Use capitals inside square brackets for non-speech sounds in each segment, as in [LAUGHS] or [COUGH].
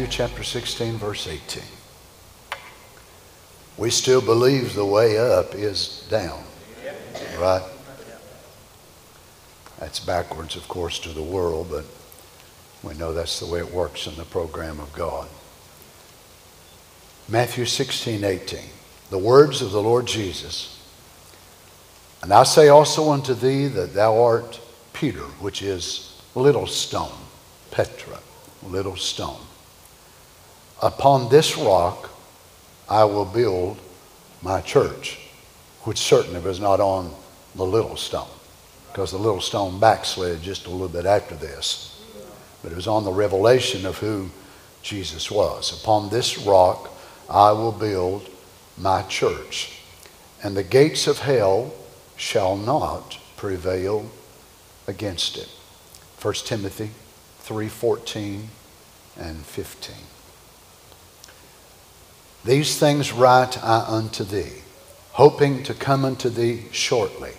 Matthew chapter 16, verse 18. We still believe the way up is down, right? That's backwards, of course, to the world, but we know that's the way it works in the program of God. Matthew 16, 18. The words of the Lord Jesus. And I say also unto thee that thou art Peter, which is little stone, Petra, little stone. Upon this rock I will build my church, which certainly was not on the little stone, because the little stone backslid just a little bit after this. But it was on the revelation of who Jesus was. Upon this rock I will build my church, and the gates of hell shall not prevail against it. 1 Timothy 3:14 and 15. These things write I unto thee, hoping to come unto thee shortly.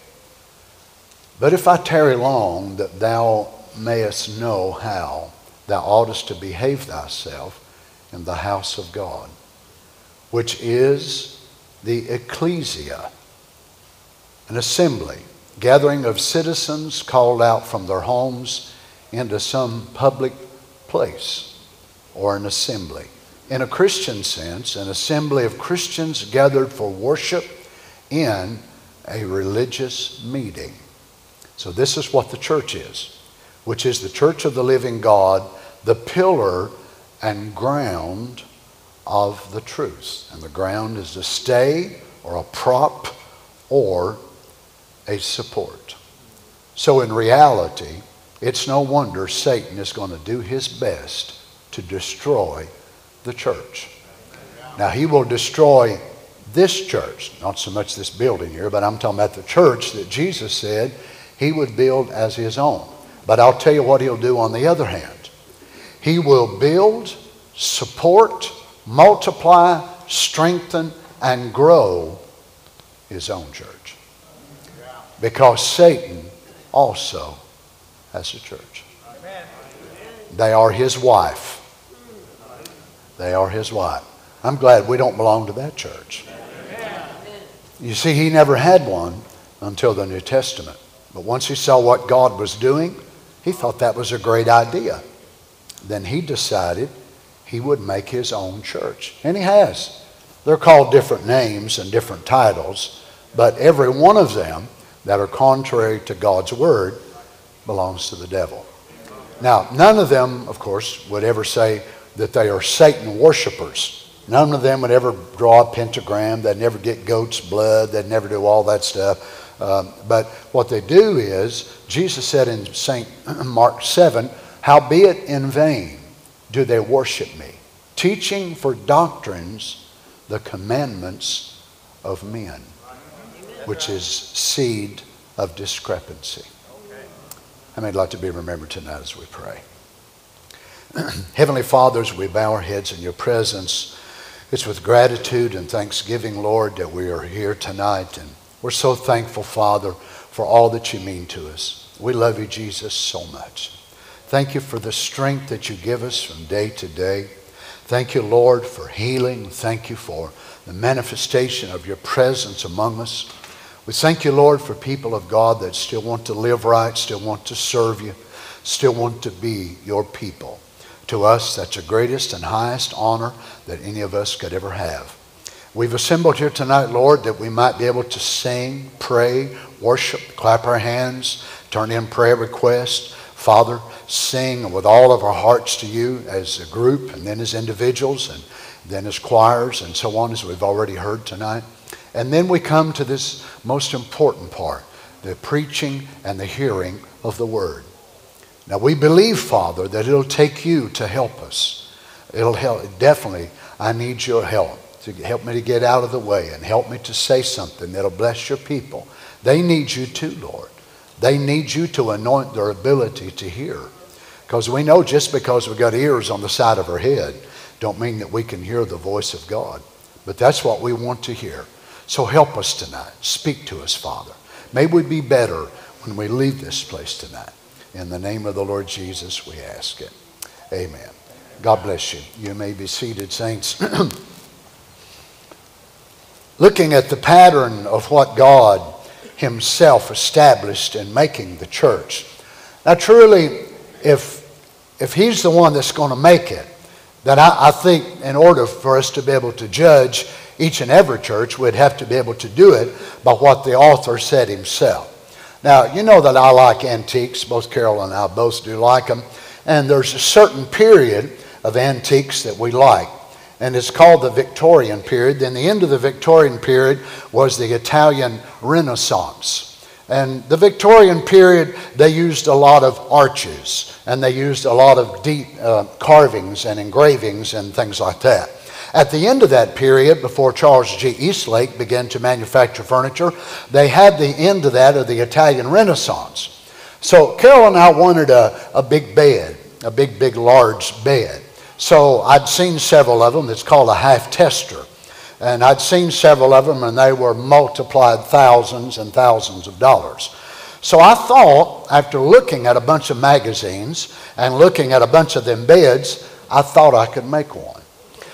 But if I tarry long, that thou mayest know how thou oughtest to behave thyself in the house of God, which is the ecclesia, an assembly, gathering of citizens called out from their homes into some public place or an assembly in a Christian sense, an assembly of Christians gathered for worship in a religious meeting. So, this is what the church is, which is the church of the living God, the pillar and ground of the truth. And the ground is a stay or a prop or a support. So, in reality, it's no wonder Satan is going to do his best to destroy the church. Now, he will destroy this church, not so much this building here, but I'm talking about the church that Jesus said he would build as his own. But I'll tell you what he'll do on the other hand. He will build, support, multiply, strengthen, and grow his own church. Because Satan also has a church. They are his wife. They are his wife. I'm glad we don't belong to that church. You see, he never had one until the New Testament. But once he saw what God was doing, he thought that was a great idea. Then he decided he would make his own church. And he has. They're called different names and different titles, but every one of them that are contrary to God's word belongs to the devil. Now, none of them, of course, would ever say, that they are Satan worshipers. None of them would ever draw a pentagram. They'd never get goat's blood. They'd never do all that stuff. Um, but what they do is, Jesus said in St. [CLEARS THROAT] Mark 7, Howbeit in vain do they worship me, teaching for doctrines the commandments of men, which is seed of discrepancy. How many would like to be remembered tonight as we pray? [CLEARS THROAT] Heavenly Father, as we bow our heads in your presence, it's with gratitude and thanksgiving, Lord, that we are here tonight. And we're so thankful, Father, for all that you mean to us. We love you, Jesus, so much. Thank you for the strength that you give us from day to day. Thank you, Lord, for healing. Thank you for the manifestation of your presence among us. We thank you, Lord, for people of God that still want to live right, still want to serve you, still want to be your people. To us, that's the greatest and highest honor that any of us could ever have. We've assembled here tonight, Lord, that we might be able to sing, pray, worship, clap our hands, turn in prayer requests. Father, sing with all of our hearts to you as a group and then as individuals and then as choirs and so on, as we've already heard tonight. And then we come to this most important part the preaching and the hearing of the word. Now we believe, Father, that it'll take you to help us. It'll help. Definitely, I need your help to help me to get out of the way and help me to say something that'll bless your people. They need you too, Lord. They need you to anoint their ability to hear. Because we know just because we've got ears on the side of our head, don't mean that we can hear the voice of God. But that's what we want to hear. So help us tonight. Speak to us, Father. May we be better when we leave this place tonight. In the name of the Lord Jesus, we ask it. Amen. God bless you. You may be seated, saints. [CLEARS THROAT] Looking at the pattern of what God Himself established in making the church. Now, truly, if, if He's the one that's going to make it, then I, I think in order for us to be able to judge each and every church, we'd have to be able to do it by what the author said himself. Now, you know that I like antiques. Both Carol and I both do like them. And there's a certain period of antiques that we like. And it's called the Victorian period. Then the end of the Victorian period was the Italian Renaissance. And the Victorian period, they used a lot of arches and they used a lot of deep uh, carvings and engravings and things like that. At the end of that period, before Charles G. Eastlake began to manufacture furniture, they had the end of that of the Italian Renaissance. So Carol and I wanted a, a big bed, a big, big, large bed. So I'd seen several of them. It's called a half tester. And I'd seen several of them, and they were multiplied thousands and thousands of dollars. So I thought, after looking at a bunch of magazines and looking at a bunch of them beds, I thought I could make one.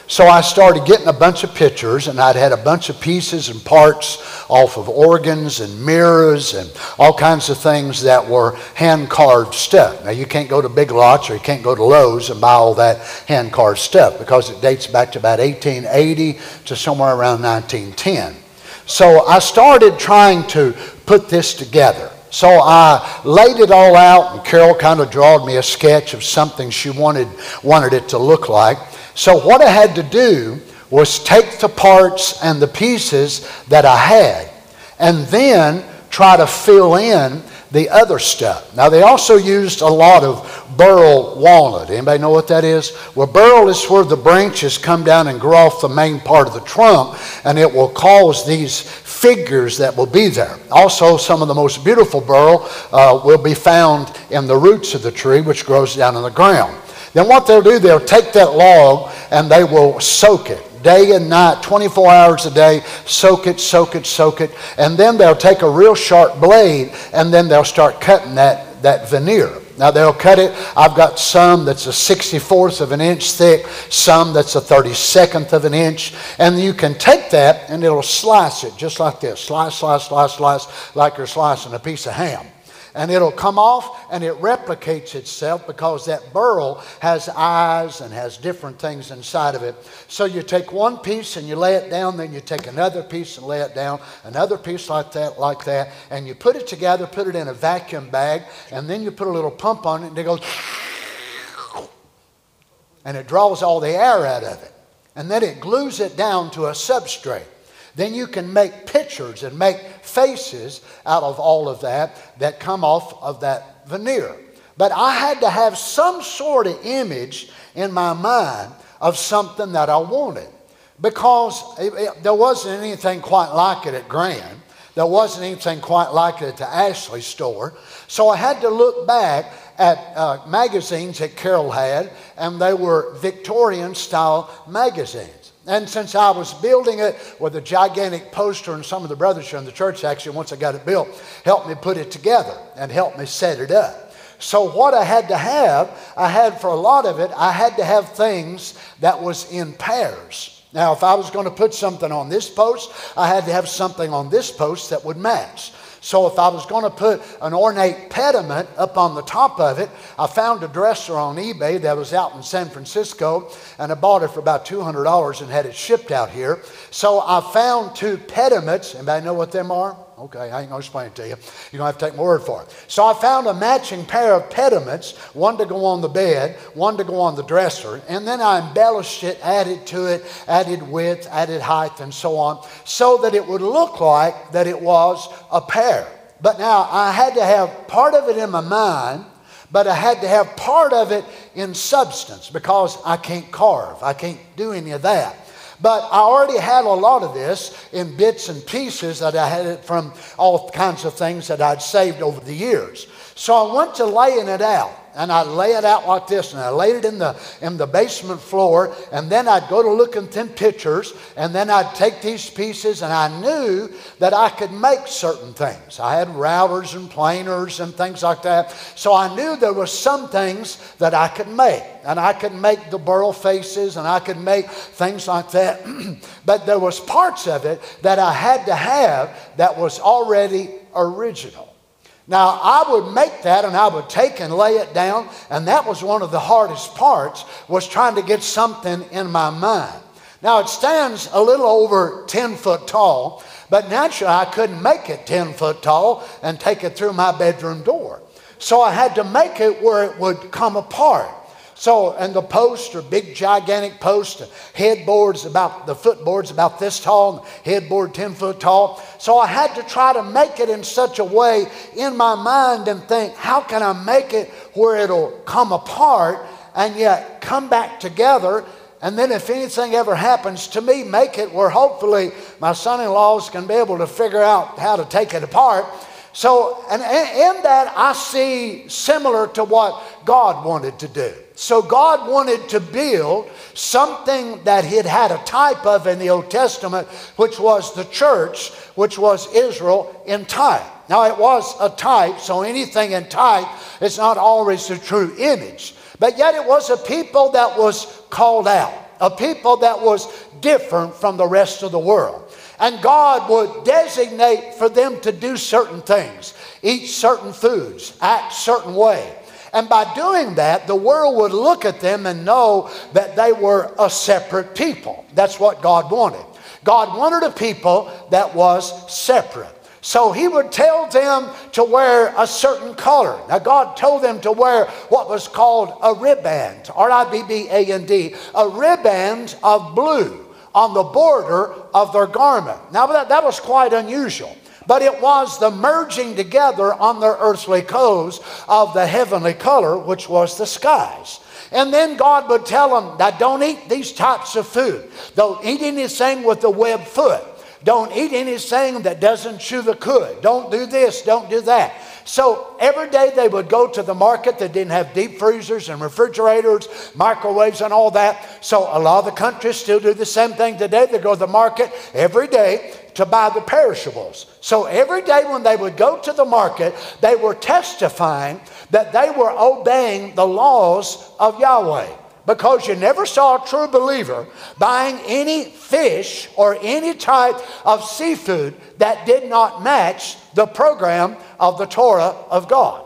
So I started getting a bunch of pictures, and I'd had a bunch of pieces and parts off of organs and mirrors and all kinds of things that were hand carved stuff. Now, you can't go to Big Lots or you can't go to Lowe's and buy all that hand carved stuff because it dates back to about 1880 to somewhere around 1910. So I started trying to put this together. So I laid it all out, and Carol kind of drawed me a sketch of something she wanted, wanted it to look like. So, what I had to do was take the parts and the pieces that I had and then try to fill in the other stuff. Now, they also used a lot of burl walnut. Anybody know what that is? Well, burl is where the branches come down and grow off the main part of the trunk, and it will cause these figures that will be there. Also, some of the most beautiful burl uh, will be found in the roots of the tree, which grows down in the ground. Then what they'll do, they'll take that log and they will soak it day and night, 24 hours a day, soak it, soak it, soak it. And then they'll take a real sharp blade and then they'll start cutting that, that veneer. Now they'll cut it. I've got some that's a 64th of an inch thick, some that's a 32nd of an inch. And you can take that and it'll slice it just like this slice, slice, slice, slice, like you're slicing a piece of ham and it'll come off and it replicates itself because that burl has eyes and has different things inside of it. So you take one piece and you lay it down, then you take another piece and lay it down, another piece like that, like that, and you put it together, put it in a vacuum bag, and then you put a little pump on it and it goes and it draws all the air out of it. And then it glues it down to a substrate. Then you can make pictures and make faces out of all of that that come off of that veneer. But I had to have some sort of image in my mind of something that I wanted because it, it, there wasn't anything quite like it at Grand. There wasn't anything quite like it at the Ashley store. So I had to look back at uh, magazines that Carol had, and they were Victorian style magazines. And since I was building it with a gigantic poster, and some of the brothers here in the church actually, once I got it built, helped me put it together and helped me set it up. So, what I had to have, I had for a lot of it, I had to have things that was in pairs. Now, if I was going to put something on this post, I had to have something on this post that would match. So if I was going to put an ornate pediment up on the top of it, I found a dresser on eBay that was out in San Francisco, and I bought it for about $200 and had it shipped out here. So I found two pediments. Anybody know what them are? Okay, I ain't going to explain it to you. You're going to have to take my word for it. So I found a matching pair of pediments, one to go on the bed, one to go on the dresser, and then I embellished it, added to it, added width, added height, and so on, so that it would look like that it was a pair. But now I had to have part of it in my mind, but I had to have part of it in substance because I can't carve, I can't do any of that. But I already had a lot of this in bits and pieces that I had it from all kinds of things that I'd saved over the years. So I went to laying it out. And I'd lay it out like this, and I laid it in the, in the basement floor, and then I'd go to look at them pictures, and then I'd take these pieces, and I knew that I could make certain things. I had routers and planers and things like that, so I knew there were some things that I could make, and I could make the burl faces, and I could make things like that, [CLEARS THROAT] but there was parts of it that I had to have that was already original. Now, I would make that and I would take and lay it down, and that was one of the hardest parts, was trying to get something in my mind. Now, it stands a little over 10 foot tall, but naturally I couldn't make it 10 foot tall and take it through my bedroom door. So I had to make it where it would come apart. So, and the posts are big, gigantic posts. Headboard's about, the footboard's about this tall, headboard 10 foot tall. So I had to try to make it in such a way in my mind and think, how can I make it where it'll come apart and yet come back together? And then if anything ever happens to me, make it where hopefully my son in laws can be able to figure out how to take it apart. So, and in that, I see similar to what God wanted to do. So God wanted to build something that He'd had a type of in the Old Testament, which was the church, which was Israel in type. Now, it was a type, so anything in type is not always the true image. But yet, it was a people that was called out, a people that was different from the rest of the world. And God would designate for them to do certain things, eat certain foods, act certain way. And by doing that, the world would look at them and know that they were a separate people. That's what God wanted. God wanted a people that was separate. So he would tell them to wear a certain color. Now, God told them to wear what was called a ribband, R I B B A N D, a ribband of blue on the border of their garment. Now, that, that was quite unusual but it was the merging together on their earthly clothes of the heavenly color, which was the skies. And then God would tell them that don't eat these types of food. Don't eat anything with the web foot. Don't eat anything that doesn't chew the cud. Don't do this, don't do that. So every day they would go to the market that didn't have deep freezers and refrigerators, microwaves, and all that. So a lot of the countries still do the same thing today. They go to the market every day to buy the perishables. So every day when they would go to the market, they were testifying that they were obeying the laws of Yahweh. Because you never saw a true believer buying any fish or any type of seafood that did not match the program of the Torah of God.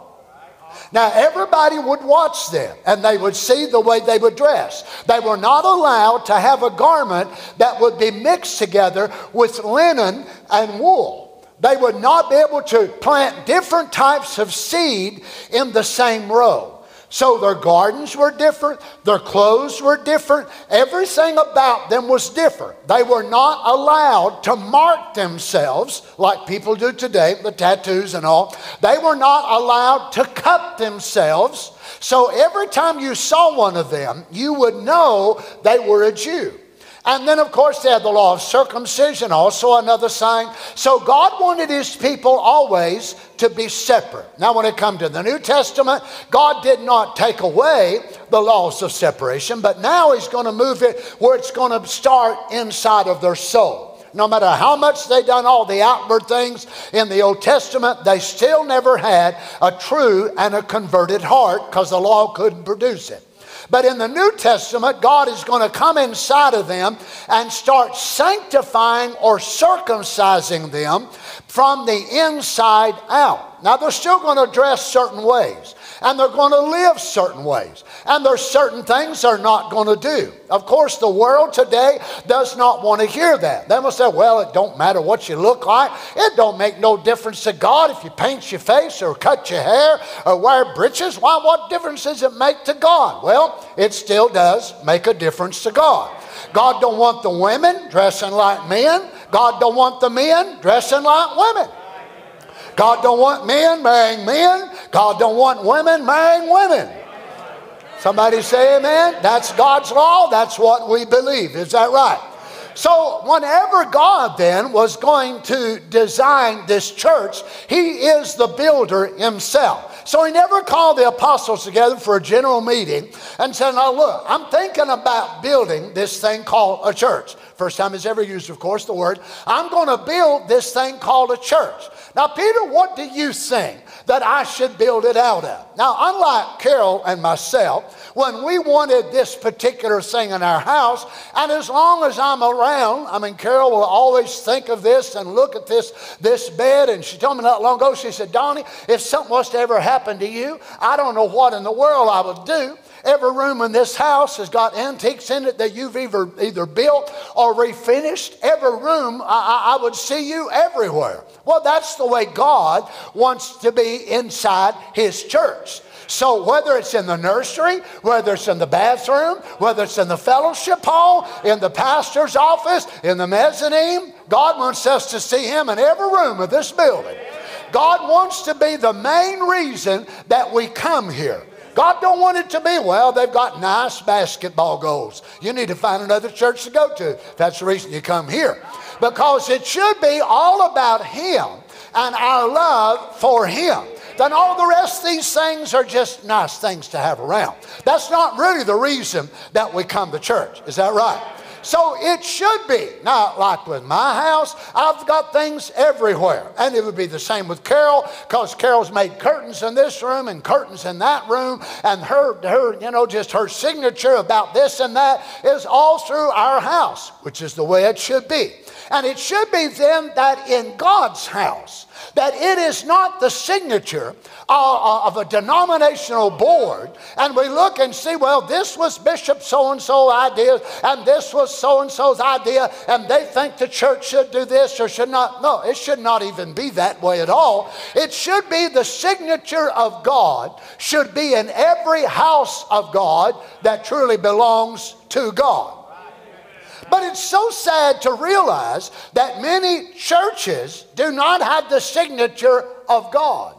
Now, everybody would watch them and they would see the way they would dress. They were not allowed to have a garment that would be mixed together with linen and wool. They would not be able to plant different types of seed in the same row. So their gardens were different, their clothes were different, everything about them was different. They were not allowed to mark themselves like people do today, the tattoos and all. They were not allowed to cut themselves. So every time you saw one of them, you would know they were a Jew. And then, of course, they had the law of circumcision, also another sign. So God wanted his people always to be separate. Now, when it comes to the New Testament, God did not take away the laws of separation, but now he's going to move it where it's going to start inside of their soul. No matter how much they done all the outward things in the Old Testament, they still never had a true and a converted heart because the law couldn't produce it. But in the New Testament, God is going to come inside of them and start sanctifying or circumcising them from the inside out. Now, they're still going to dress certain ways and they're going to live certain ways. And there's certain things they're not going to do. Of course, the world today does not want to hear that. They will say, well, it don't matter what you look like. It don't make no difference to God if you paint your face or cut your hair or wear breeches. Why, what difference does it make to God? Well, it still does make a difference to God. God don't want the women dressing like men. God don't want the men dressing like women. God don't want men marrying men. God don't want women marrying women. Somebody say amen. That's God's law. That's what we believe. Is that right? So, whenever God then was going to design this church, He is the builder Himself. So he never called the apostles together for a general meeting and said, Now look, I'm thinking about building this thing called a church. First time he's ever used, of course, the word. I'm going to build this thing called a church. Now, Peter, what do you think that I should build it out of? Now, unlike Carol and myself, when we wanted this particular thing in our house, and as long as I'm around, I mean, Carol will always think of this and look at this, this bed. And she told me not long ago, she said, Donny, if something was to ever happen to you, I don't know what in the world I would do. Every room in this house has got antiques in it that you've either, either built or refinished. Every room, I, I would see you everywhere. Well, that's the way God wants to be inside His church. So, whether it's in the nursery, whether it's in the bathroom, whether it's in the fellowship hall, in the pastor's office, in the mezzanine, God wants us to see Him in every room of this building. God wants to be the main reason that we come here. God don't want it to be, well, they've got nice basketball goals. You need to find another church to go to. That's the reason you come here. Because it should be all about Him and our love for Him. Then all the rest these things are just nice things to have around. That's not really the reason that we come to church. Is that right? So it should be. Not like with my house, I've got things everywhere. And it would be the same with Carol, because Carol's made curtains in this room and curtains in that room, and her, her, you know, just her signature about this and that is all through our house, which is the way it should be. And it should be then that in God's house, that it is not the signature uh, of a denominational board, and we look and see, well, this was Bishop so and so idea, and this was so and so's idea, and they think the church should do this or should not. No, it should not even be that way at all. It should be the signature of God, should be in every house of God that truly belongs to God. But it's so sad to realize that many churches do not have the signature of God.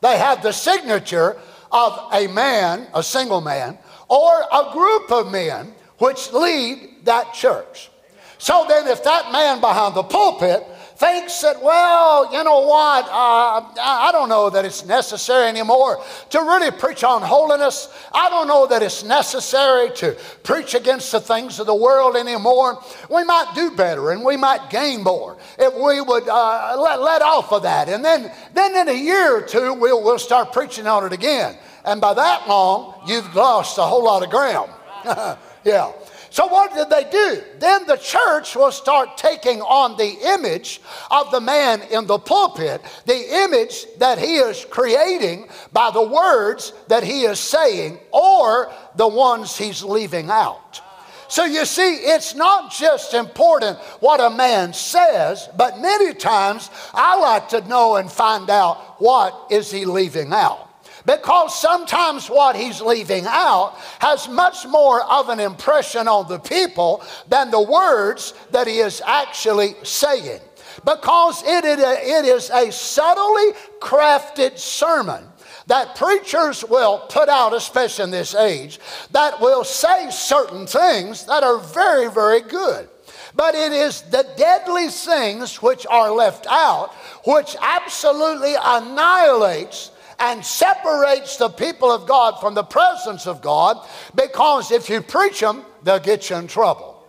They have the signature of a man, a single man, or a group of men which lead that church. So then, if that man behind the pulpit thinks that, well, you know what, uh, I don't know that it's necessary anymore to really preach on holiness. I don't know that it's necessary to preach against the things of the world anymore. We might do better and we might gain more if we would uh, let, let off of that. And then, then in a year or two, we'll, we'll start preaching on it again. And by that long, you've lost a whole lot of ground. [LAUGHS] yeah. So, what did they do? Then the church will start taking on the image of the man in the pulpit, the image that he is creating by the words that he is saying or the ones he's leaving out. So you see, it's not just important what a man says, but many times I like to know and find out what is he leaving out because sometimes what he's leaving out has much more of an impression on the people than the words that he is actually saying. Because it is a subtly crafted sermon that preachers will put out, especially in this age, that will say certain things that are very, very good. But it is the deadly things which are left out which absolutely annihilates and separates the people of God from the presence of God because if you preach them, they'll get you in trouble.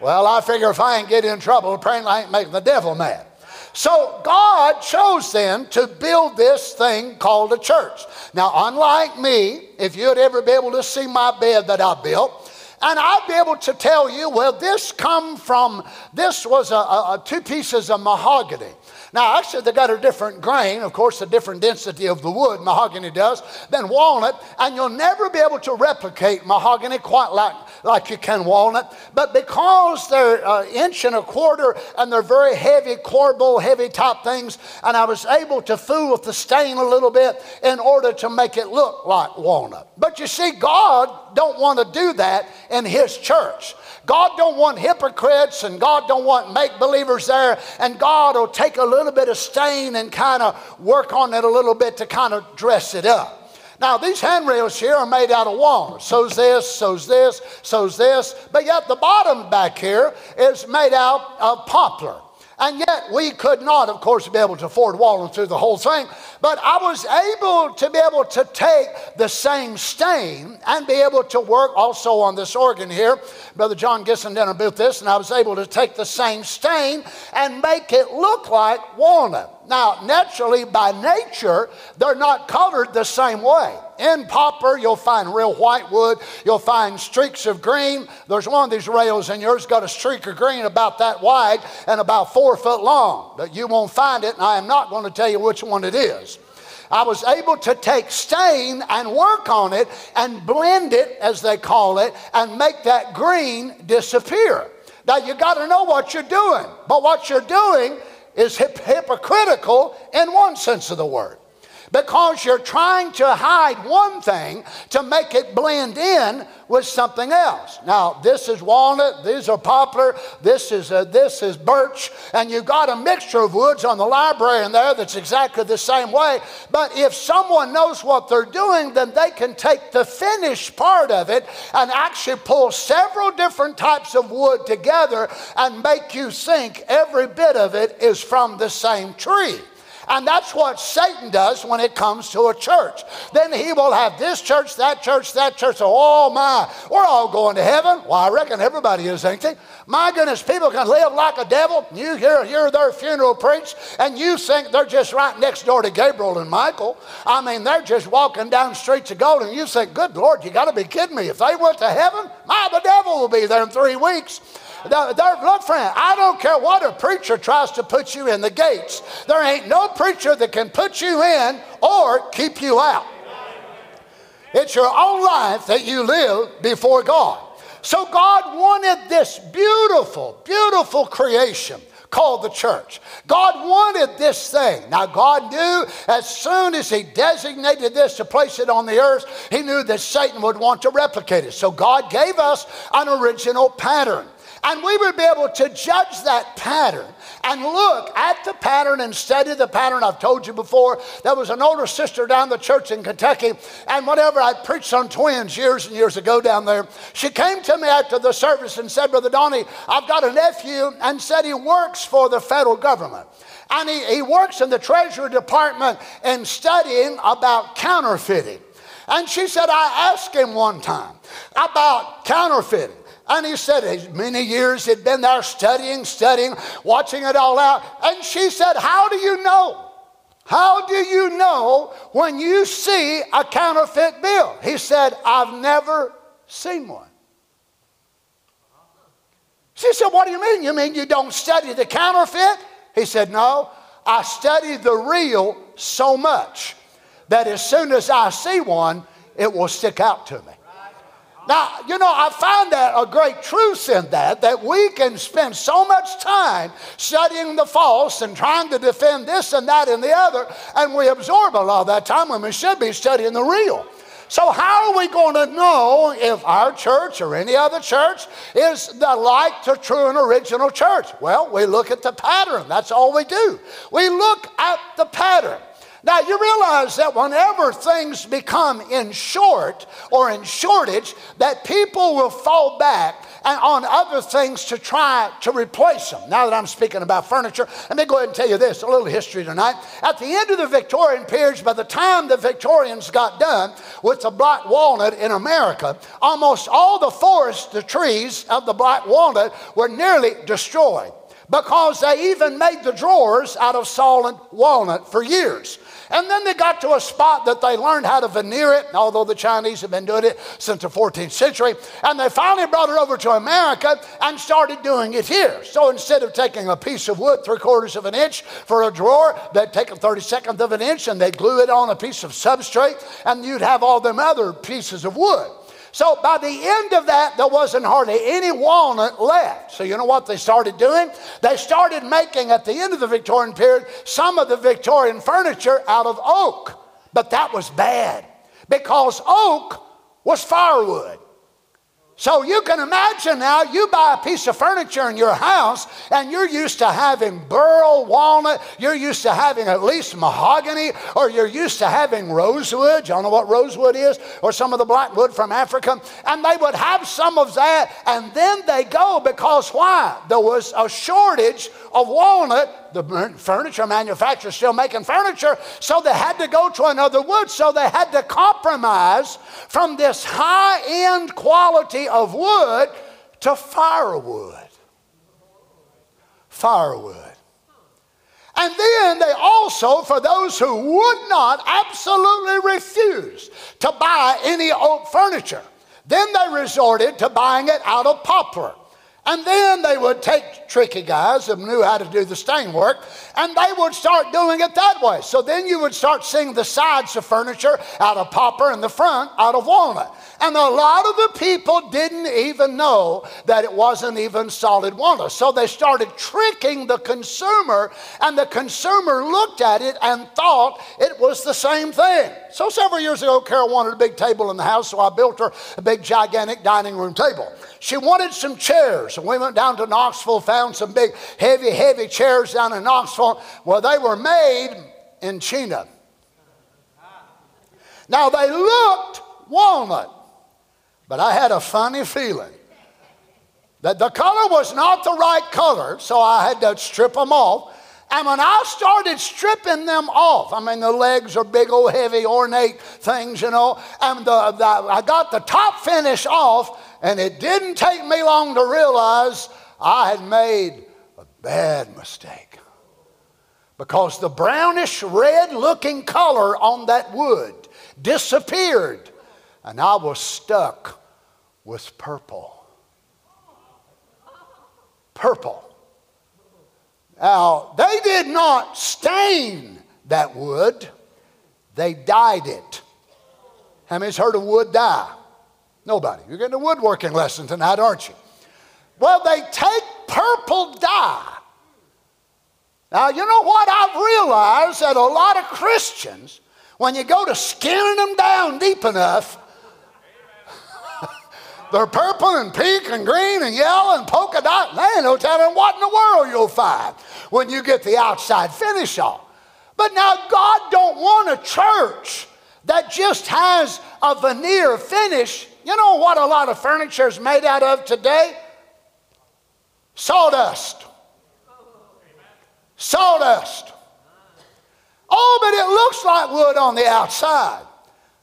Well, I figure if I ain't getting in trouble, apparently I ain't making the devil mad. So God chose then to build this thing called a church. Now, unlike me, if you'd ever be able to see my bed that I built, and I'd be able to tell you, well, this come from, this was a, a, a two pieces of mahogany. Now, actually, they got a different grain, of course, a different density of the wood, mahogany does, than walnut, and you'll never be able to replicate mahogany quite like, like you can walnut. But because they're an inch and a quarter and they're very heavy, corbel, heavy top things, and I was able to fool with the stain a little bit in order to make it look like walnut. But you see, God don't want to do that in His church. God don't want hypocrites and God don't want make believers there. And God will take a little bit of stain and kind of work on it a little bit to kind of dress it up. Now, these handrails here are made out of walnut. So's this, so's this, so's this. But yet the bottom back here is made out of poplar. And yet we could not, of course, be able to afford walnut through the whole thing. But I was able to be able to take the same stain and be able to work also on this organ here. Brother John Gisson built this, and I was able to take the same stain and make it look like walnut. Now, naturally, by nature, they're not colored the same way. In poplar, you'll find real white wood. You'll find streaks of green. There's one of these rails in yours got a streak of green about that wide and about four foot long. But you won't find it, and I am not going to tell you which one it is. I was able to take stain and work on it and blend it, as they call it, and make that green disappear. Now, you got to know what you're doing. But what you're doing is hip- hypocritical in one sense of the word because you're trying to hide one thing to make it blend in with something else. Now, this is walnut, these are poplar, this is uh, this is birch, and you've got a mixture of woods on the library in there that's exactly the same way. But if someone knows what they're doing, then they can take the finished part of it and actually pull several different types of wood together and make you think every bit of it is from the same tree. And that's what Satan does when it comes to a church. Then he will have this church, that church, that church. Oh my, we're all going to heaven. Well, I reckon everybody is, ain't they? My goodness, people can live like a devil. You hear, hear their funeral preached, and you think they're just right next door to Gabriel and Michael. I mean, they're just walking down streets of gold, and you think, good Lord, you got to be kidding me. If they went to heaven, my, the devil will be there in three weeks. Look, friend, I don't care what a preacher tries to put you in the gates. There ain't no preacher that can put you in or keep you out. It's your own life that you live before God. So God wanted this beautiful, beautiful creation called the church. God wanted this thing. Now, God knew as soon as He designated this to place it on the earth, He knew that Satan would want to replicate it. So, God gave us an original pattern. And we would be able to judge that pattern and look at the pattern and study the pattern. I've told you before, there was an older sister down the church in Kentucky, and whenever I preached on twins years and years ago down there, she came to me after the service and said, Brother Donny, I've got a nephew, and said he works for the federal government. And he, he works in the Treasury Department and studying about counterfeiting. And she said, I asked him one time about counterfeiting. And he said, many years he'd been there studying, studying, watching it all out. And she said, How do you know? How do you know when you see a counterfeit bill? He said, I've never seen one. She said, What do you mean? You mean you don't study the counterfeit? He said, No, I study the real so much that as soon as I see one, it will stick out to me. Now, you know, I find that a great truth in that, that we can spend so much time studying the false and trying to defend this and that and the other, and we absorb a lot of that time when we should be studying the real. So, how are we going to know if our church or any other church is the like to true and original church? Well, we look at the pattern. That's all we do. We look at the pattern. Now, you realize that whenever things become in short or in shortage, that people will fall back on other things to try to replace them. Now that I'm speaking about furniture, let me go ahead and tell you this a little history tonight. At the end of the Victorian period, by the time the Victorians got done with the black walnut in America, almost all the forest, the trees of the black walnut were nearly destroyed because they even made the drawers out of solid walnut for years. And then they got to a spot that they learned how to veneer it, although the Chinese have been doing it since the 14th century. And they finally brought it over to America and started doing it here. So instead of taking a piece of wood, three quarters of an inch for a drawer, they'd take a 32nd of an inch and they'd glue it on a piece of substrate, and you'd have all them other pieces of wood. So by the end of that, there wasn't hardly any walnut left. So you know what they started doing? They started making, at the end of the Victorian period, some of the Victorian furniture out of oak. But that was bad because oak was firewood. So you can imagine now you buy a piece of furniture in your house and you're used to having burl, walnut, you're used to having at least mahogany, or you're used to having rosewood. Y'all know what rosewood is? Or some of the black wood from Africa. And they would have some of that and then they go because why? There was a shortage of walnut the furniture manufacturer still making furniture, so they had to go to another wood. So they had to compromise from this high end quality of wood to firewood. Firewood. And then they also, for those who would not, absolutely refuse to buy any oak furniture, then they resorted to buying it out of poplar. And then they would take tricky guys who knew how to do the stain work and they would start doing it that way. So then you would start seeing the sides of furniture out of poplar and the front out of walnut. And a lot of the people didn't even know that it wasn't even solid walnut. So they started tricking the consumer, and the consumer looked at it and thought it was the same thing. So several years ago, Carol wanted a big table in the house, so I built her a big, gigantic dining room table. She wanted some chairs, and we went down to Knoxville, found some big, heavy, heavy chairs down in Knoxville. Well, they were made in China. Now they looked walnut. But I had a funny feeling that the color was not the right color, so I had to strip them off. And when I started stripping them off, I mean, the legs are big old heavy ornate things, you know, and the, the, I got the top finish off, and it didn't take me long to realize I had made a bad mistake. Because the brownish red looking color on that wood disappeared, and I was stuck was purple. Purple. Now, they did not stain that wood, they dyed it. How many's heard of wood dye? Nobody. You're getting a woodworking lesson tonight, aren't you? Well, they take purple dye. Now, you know what? I've realized that a lot of Christians, when you go to skinning them down deep enough, they're purple and pink and green and yellow and polka dot. They ain't no telling what in the world you'll find when you get the outside finish off. But now God don't want a church that just has a veneer finish. You know what a lot of furniture is made out of today? Sawdust. Sawdust. Oh, but it looks like wood on the outside.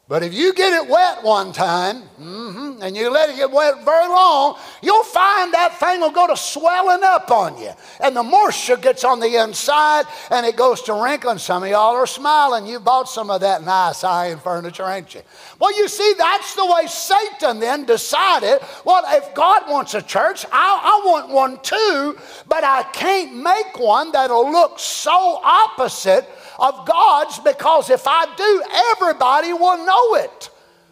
But if you get it wet one time, mm-hmm, and you let it get wet very long, you'll find that thing will go to swelling up on you. And the moisture gets on the inside and it goes to wrinkling. Some of y'all are smiling. You bought some of that nice high-end furniture, ain't you? Well, you see, that's the way Satan then decided, well, if God wants a church, I, I want one too, but I can't make one that'll look so opposite of God's because if I do, everybody will know it.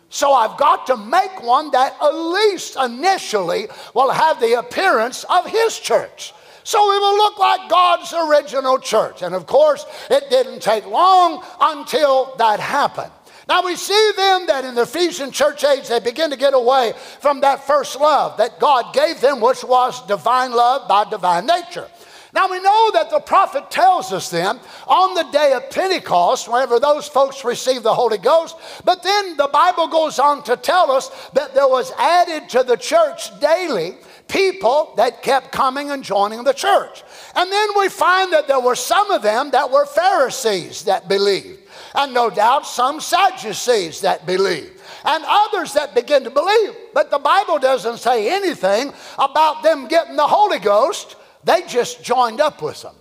So I've got to make one that at least initially will have the appearance of His church. So it will look like God's original church. And of course, it didn't take long until that happened. Now we see then that in the Ephesian church age, they begin to get away from that first love that God gave them, which was divine love by divine nature. Now we know that the prophet tells us then on the day of Pentecost, whenever those folks received the Holy Ghost, but then the Bible goes on to tell us that there was added to the church daily people that kept coming and joining the church. And then we find that there were some of them that were Pharisees that believed, and no doubt some Sadducees that believed and others that begin to believe. But the Bible doesn't say anything about them getting the Holy Ghost they just joined up with them.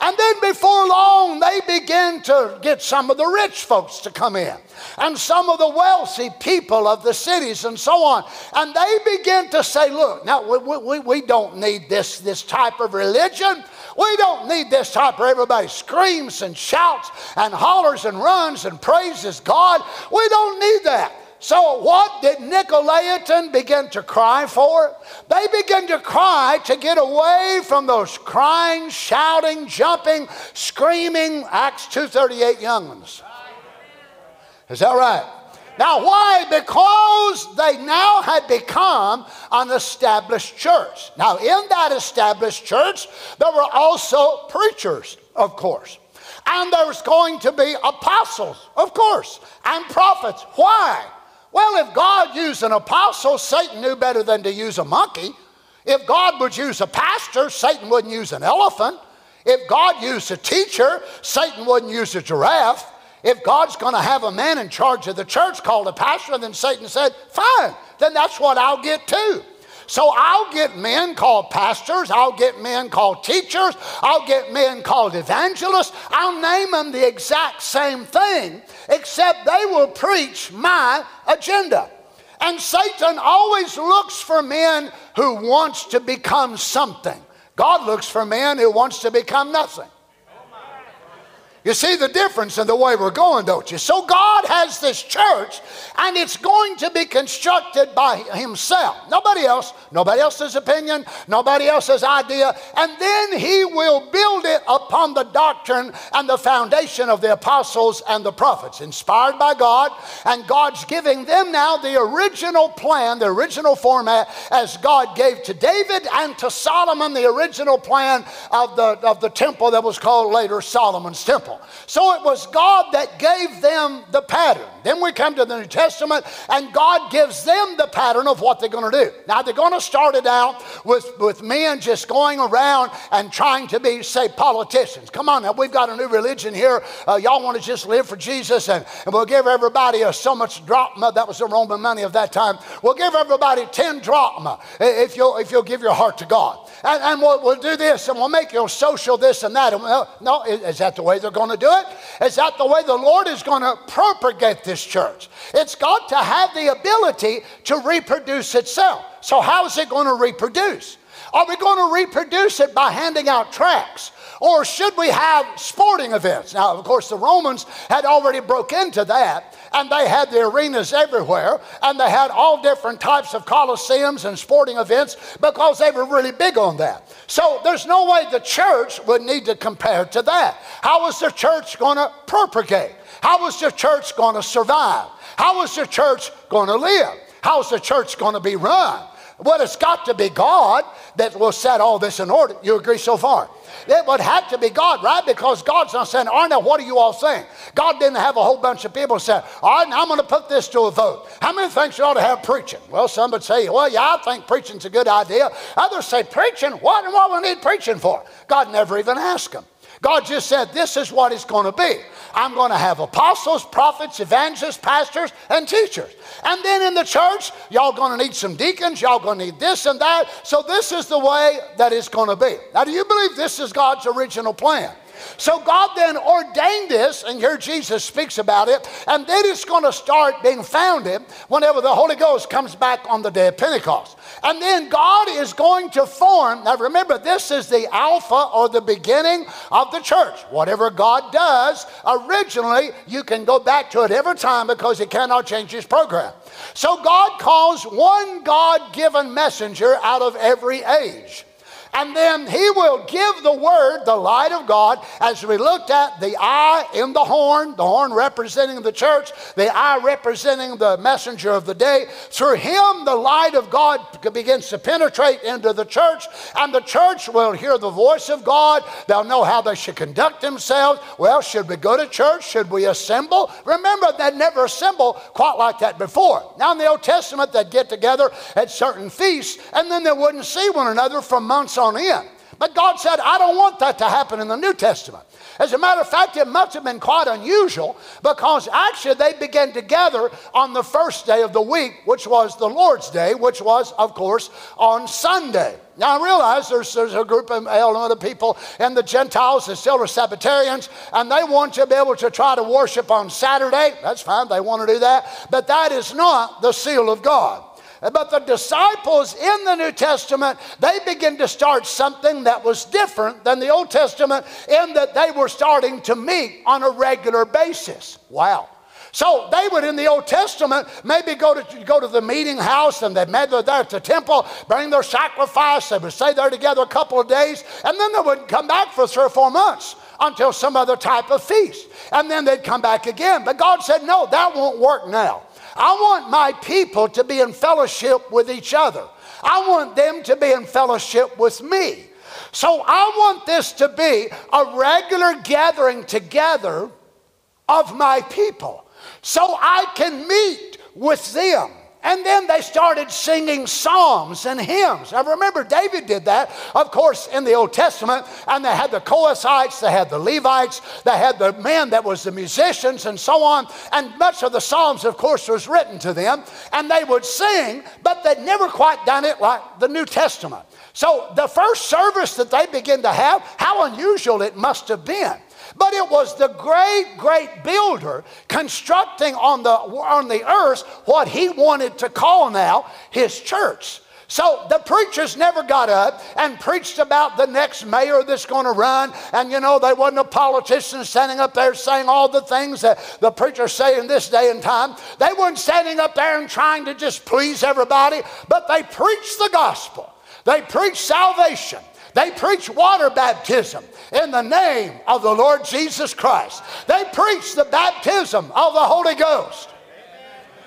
And then before long, they began to get some of the rich folks to come in and some of the wealthy people of the cities and so on. And they began to say, look, now we, we, we don't need this, this type of religion. We don't need this type where everybody screams and shouts and hollers and runs and praises God. We don't need that. So, what did Nicolaitan begin to cry for? They began to cry to get away from those crying, shouting, jumping, screaming Acts 2:38 young ones. Is that right? Now, why? Because they now had become an established church. Now, in that established church, there were also preachers, of course. And there was going to be apostles, of course, and prophets. Why? Well, if God used an apostle, Satan knew better than to use a monkey. If God would use a pastor, Satan wouldn't use an elephant. If God used a teacher, Satan wouldn't use a giraffe. If God's going to have a man in charge of the church called a pastor, then Satan said, fine, then that's what I'll get too. So I'll get men called pastors, I'll get men called teachers, I'll get men called evangelists. I'll name them the exact same thing, except they will preach my agenda. And Satan always looks for men who wants to become something. God looks for men who wants to become nothing. You see the difference in the way we're going, don't you? So God has this church, and it's going to be constructed by Himself. Nobody else, nobody else's opinion, nobody else's idea. And then He will build it upon the doctrine and the foundation of the apostles and the prophets, inspired by God. And God's giving them now the original plan, the original format, as God gave to David and to Solomon, the original plan of the, of the temple that was called later Solomon's Temple. So it was God that gave them the pattern. Then we come to the New Testament, and God gives them the pattern of what they're going to do. Now, they're going to start it out with, with men just going around and trying to be, say, politicians. Come on now, we've got a new religion here. Uh, y'all want to just live for Jesus, and, and we'll give everybody a, so much drachma. That was the Roman money of that time. We'll give everybody 10 drachma if you'll, if you'll give your heart to God. And, and we'll, we'll do this, and we'll make your social this and that. And we'll, no, is that the way they're going to do it? Is that the way the Lord is going to propagate this church? It's got to have the ability to reproduce itself. So, how is it going to reproduce? Are we going to reproduce it by handing out tracts? Or should we have sporting events? Now, of course, the Romans had already broke into that, and they had the arenas everywhere, and they had all different types of coliseums and sporting events because they were really big on that. So there's no way the church would need to compare to that. How was the church going to propagate? How was the church going to survive? How was the church going to live? How's the church going to be run? Well, it's got to be God that will set all this in order. You agree so far? It would have to be God, right? Because God's not saying, now what are you all saying? God didn't have a whole bunch of people say, all right, I'm going to put this to a vote. How many think you ought to have preaching? Well, some would say, well, yeah, I think preaching's a good idea. Others say, preaching? What and what we need preaching for? God never even asked them. God just said, This is what it's going to be. I'm going to have apostles, prophets, evangelists, pastors, and teachers. And then in the church, y'all going to need some deacons, y'all going to need this and that. So this is the way that it's going to be. Now, do you believe this is God's original plan? So God then ordained this, and here Jesus speaks about it, and then it's going to start being founded whenever the Holy Ghost comes back on the day of Pentecost. And then God is going to form, now remember, this is the alpha or the beginning of the church. Whatever God does, originally, you can go back to it every time because He cannot change His program. So God calls one God given messenger out of every age. And then he will give the word, the light of God, as we looked at the eye in the horn, the horn representing the church, the eye representing the messenger of the day. Through him, the light of God begins to penetrate into the church, and the church will hear the voice of God. They'll know how they should conduct themselves. Well, should we go to church? Should we assemble? Remember, they'd never assembled quite like that before. Now, in the Old Testament, they'd get together at certain feasts, and then they wouldn't see one another for months on in. But God said, I don't want that to happen in the New Testament. As a matter of fact, it must have been quite unusual because actually they began to gather on the first day of the week, which was the Lord's Day, which was, of course, on Sunday. Now I realize there's, there's a group of element of people and the Gentiles that still are Sabbatarians, and they want to be able to try to worship on Saturday. That's fine, they want to do that. But that is not the seal of God. But the disciples in the New Testament, they begin to start something that was different than the Old Testament in that they were starting to meet on a regular basis. Wow. So they would, in the Old Testament, maybe go to, go to the meeting house and they'd meet there at the temple, bring their sacrifice. They would stay there together a couple of days, and then they would come back for three or four months until some other type of feast. And then they'd come back again. But God said, no, that won't work now. I want my people to be in fellowship with each other. I want them to be in fellowship with me. So I want this to be a regular gathering together of my people so I can meet with them. And then they started singing psalms and hymns. I remember David did that, of course, in the Old Testament. And they had the Kohathites, they had the Levites, they had the men that was the musicians and so on. And much of the psalms, of course, was written to them. And they would sing, but they'd never quite done it like the New Testament. So the first service that they began to have, how unusual it must have been. But it was the great, great builder constructing on the, on the earth what he wanted to call now his church. So the preachers never got up and preached about the next mayor that's going to run. And you know, they wasn't a politician standing up there saying all the things that the preachers say in this day and time. They weren't standing up there and trying to just please everybody, but they preached the gospel. They preached salvation. They preach water baptism in the name of the Lord Jesus Christ. They preach the baptism of the Holy Ghost.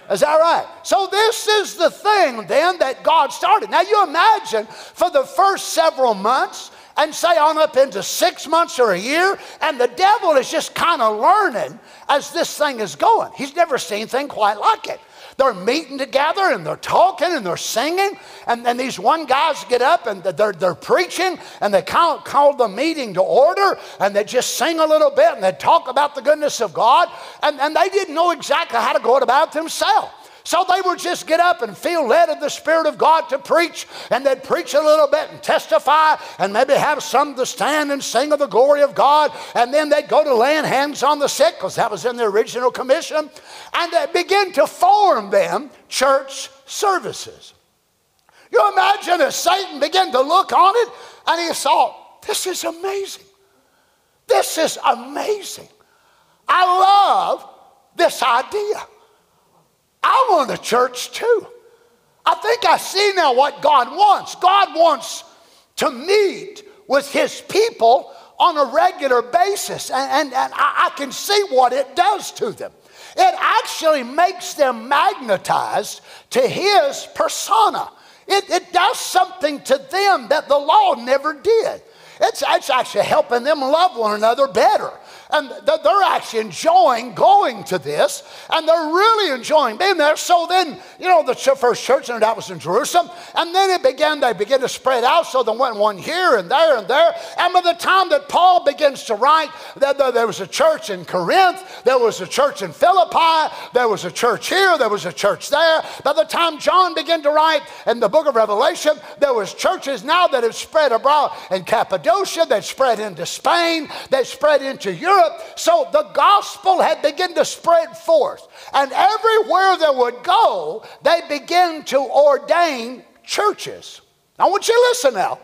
Is that right? So, this is the thing then that God started. Now, you imagine for the first several months, and say on up into six months or a year, and the devil is just kind of learning as this thing is going. He's never seen anything quite like it. They're meeting together and they're talking and they're singing. And then these one guys get up and they're, they're preaching and they call, call the meeting to order and they just sing a little bit and they talk about the goodness of God. And, and they didn't know exactly how to go about themselves. So they would just get up and feel led of the Spirit of God to preach, and they'd preach a little bit and testify, and maybe have some to stand and sing of the glory of God, and then they'd go to laying hands on the sick, because that was in the original commission, and they begin to form them church services. You imagine as Satan began to look on it, and he saw, this is amazing. This is amazing. I love this idea. I want a church too. I think I see now what God wants. God wants to meet with his people on a regular basis, and, and, and I, I can see what it does to them. It actually makes them magnetized to his persona. It, it does something to them that the law never did. It's, it's actually helping them love one another better and they're actually enjoying going to this, and they're really enjoying being there. So then, you know, the first church and that was in Jerusalem, and then it began, they began to spread out, so they went one here and there and there. And by the time that Paul begins to write, there was a church in Corinth, there was a church in Philippi, there was a church here, there was a church there. By the time John began to write in the book of Revelation, there was churches now that have spread abroad in Cappadocia, that spread into Spain, that spread into Europe. Europe. So the gospel had begun to spread forth. And everywhere they would go, they began to ordain churches. I want you to listen now.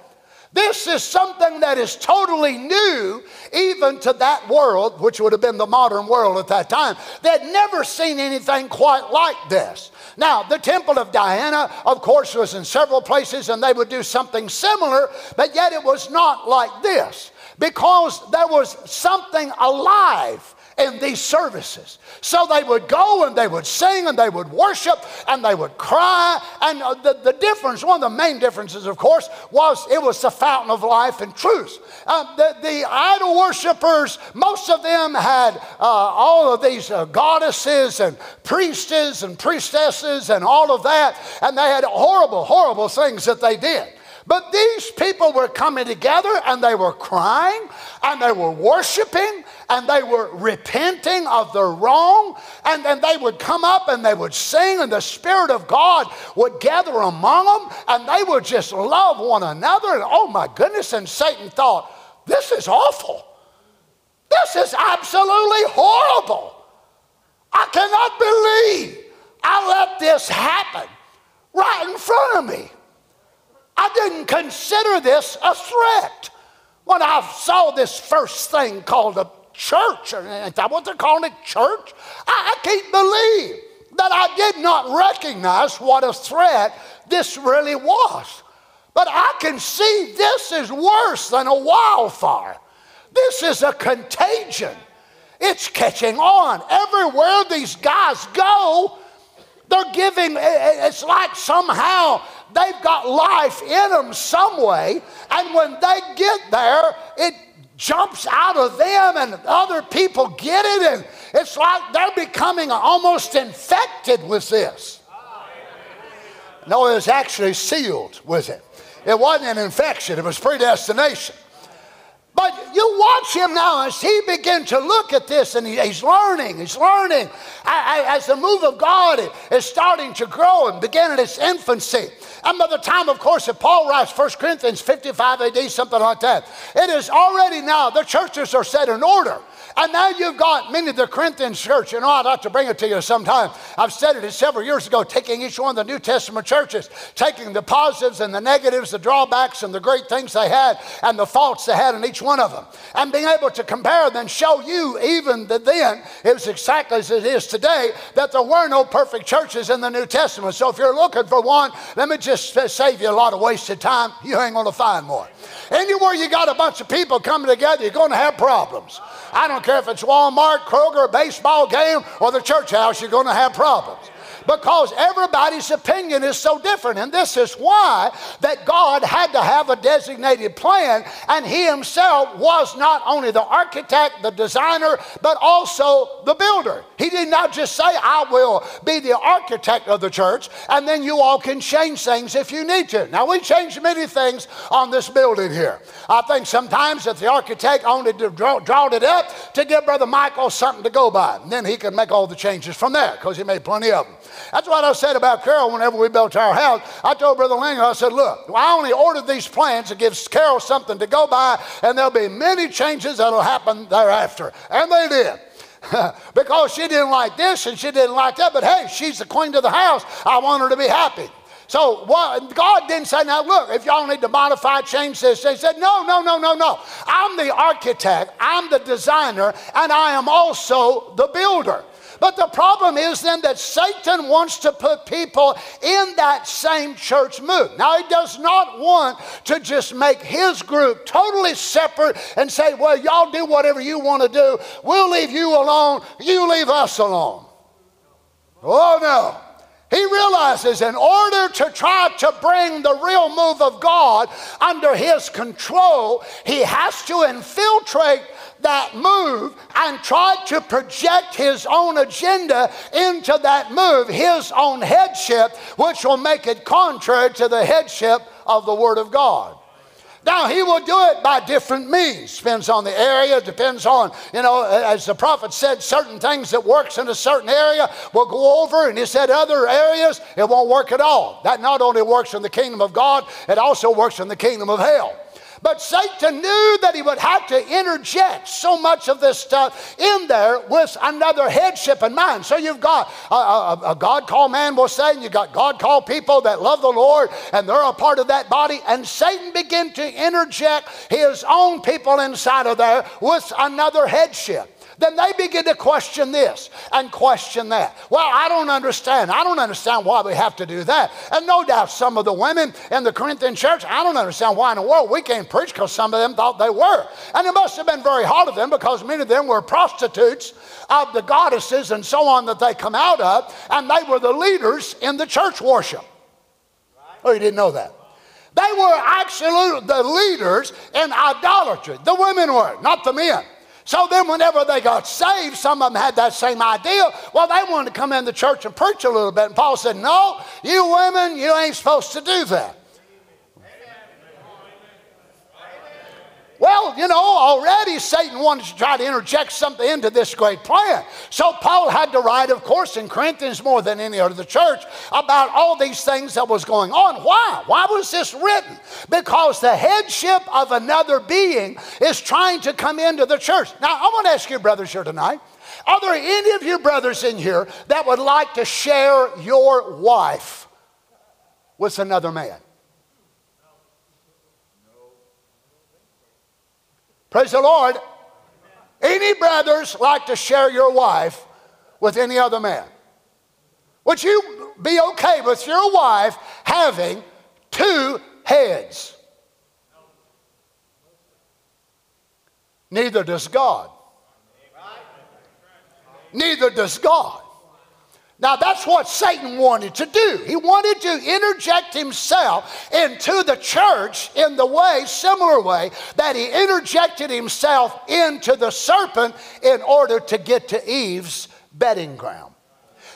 This is something that is totally new, even to that world, which would have been the modern world at that time. They'd never seen anything quite like this. Now, the temple of Diana, of course, was in several places and they would do something similar, but yet it was not like this because there was something alive in these services. So they would go and they would sing and they would worship and they would cry. And uh, the, the difference, one of the main differences, of course, was it was the fountain of life and truth. Uh, the, the, idol worshippers, most of them had uh, all of these uh, goddesses and priestesses and priestesses and all of that. And they had horrible, horrible things that they did. But these people were coming together and they were crying and they were worshiping and they were repenting of their wrong. And then they would come up and they would sing, and the Spirit of God would gather among them and they would just love one another. And oh my goodness, and Satan thought, this is awful. This is absolutely horrible. I cannot believe I let this happen right in front of me. I didn't consider this a threat. When I saw this first thing called a church, and that what they're calling it, church, I, I can't believe that I did not recognize what a threat this really was. But I can see this is worse than a wildfire. This is a contagion. It's catching on. Everywhere these guys go, They're giving, it's like somehow they've got life in them some way, and when they get there, it jumps out of them and other people get it, and it's like they're becoming almost infected with this. No, it was actually sealed with it. It wasn't an infection, it was predestination. But you watch him now as he begins to look at this and he's learning, he's learning as the move of God is starting to grow and begin in its infancy. And by the time, of course, that Paul writes 1 Corinthians 55 AD, something like that, it is already now, the churches are set in order. And now you've got many of the Corinthian church. You know, I'd like to bring it to you sometime. I've said it several years ago, taking each one of the New Testament churches, taking the positives and the negatives, the drawbacks and the great things they had, and the faults they had in each one of them, and being able to compare them, show you even that then it was exactly as it is today that there were no perfect churches in the New Testament. So if you're looking for one, let me just save you a lot of wasted time. You ain't going to find one. Anywhere you got a bunch of people coming together, you're going to have problems. I don't care if it's Walmart, Kroger, baseball game, or the church house, you're going to have problems because everybody's opinion is so different. And this is why that God had to have a designated plan, and He Himself was not only the architect, the designer, but also the builder. He did not just say, I will be the architect of the church, and then you all can change things if you need to. Now, we changed many things on this building here. I think sometimes that the architect only draw, drawed it up to give Brother Michael something to go by. And then he could make all the changes from there because he made plenty of them. That's what I said about Carol whenever we built our house. I told Brother Langer, I said, look, I only ordered these plans to give Carol something to go by, and there'll be many changes that'll happen thereafter. And they did. [LAUGHS] because she didn't like this and she didn't like that, but hey, she's the queen of the house. I want her to be happy. So what, God didn't say, now look, if y'all need to modify, change this. They said, no, no, no, no, no. I'm the architect, I'm the designer, and I am also the builder. But the problem is then that Satan wants to put people in that same church mood. Now, he does not want to just make his group totally separate and say, well, y'all do whatever you want to do. We'll leave you alone. You leave us alone. Oh, no. He realizes in order to try to bring the real move of God under his control, he has to infiltrate that move and tried to project his own agenda into that move, his own headship, which will make it contrary to the headship of the Word of God. Now, he will do it by different means. Depends on the area, depends on, you know, as the prophet said, certain things that works in a certain area will go over, and he said other areas, it won't work at all. That not only works in the kingdom of God, it also works in the kingdom of hell. But Satan knew that he would have to interject so much of this stuff in there with another headship in mind. So you've got a, a, a God called man, we'll say, and you've got God called people that love the Lord, and they're a part of that body. And Satan began to interject his own people inside of there with another headship then they begin to question this and question that. Well, I don't understand. I don't understand why we have to do that. And no doubt some of the women in the Corinthian church, I don't understand why in the world we can't preach because some of them thought they were. And it must have been very hard of them because many of them were prostitutes of the goddesses and so on that they come out of, and they were the leaders in the church worship. Oh, you didn't know that. They were actually the leaders in idolatry. The women were, not the men. So then, whenever they got saved, some of them had that same idea. Well, they wanted to come in the church and preach a little bit. And Paul said, No, you women, you ain't supposed to do that. Well, you know, already Satan wanted to try to interject something into this great plan. So Paul had to write, of course, in Corinthians more than any other church about all these things that was going on. Why? Why was this written? Because the headship of another being is trying to come into the church. Now, I want to ask you, brothers, here tonight. Are there any of you brothers in here that would like to share your wife with another man? Praise the Lord. Any brothers like to share your wife with any other man? Would you be okay with your wife having two heads? Neither does God. Neither does God. Now, that's what Satan wanted to do. He wanted to interject himself into the church in the way, similar way, that he interjected himself into the serpent in order to get to Eve's bedding ground.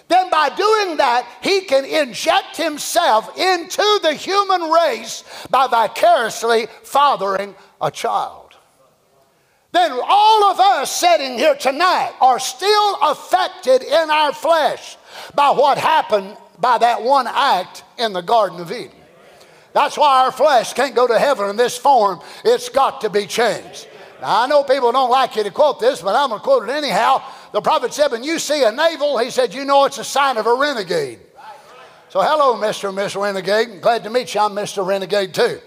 Then, by doing that, he can inject himself into the human race by vicariously fathering a child. Then, all of us sitting here tonight are still affected in our flesh by what happened by that one act in the Garden of Eden. That's why our flesh can't go to heaven in this form. It's got to be changed. Now, I know people don't like you to quote this, but I'm going to quote it anyhow. The prophet said, When you see a navel, he said, You know it's a sign of a renegade. So, hello, Mr. and Miss Renegade. Glad to meet you. I'm Mr. Renegade, too.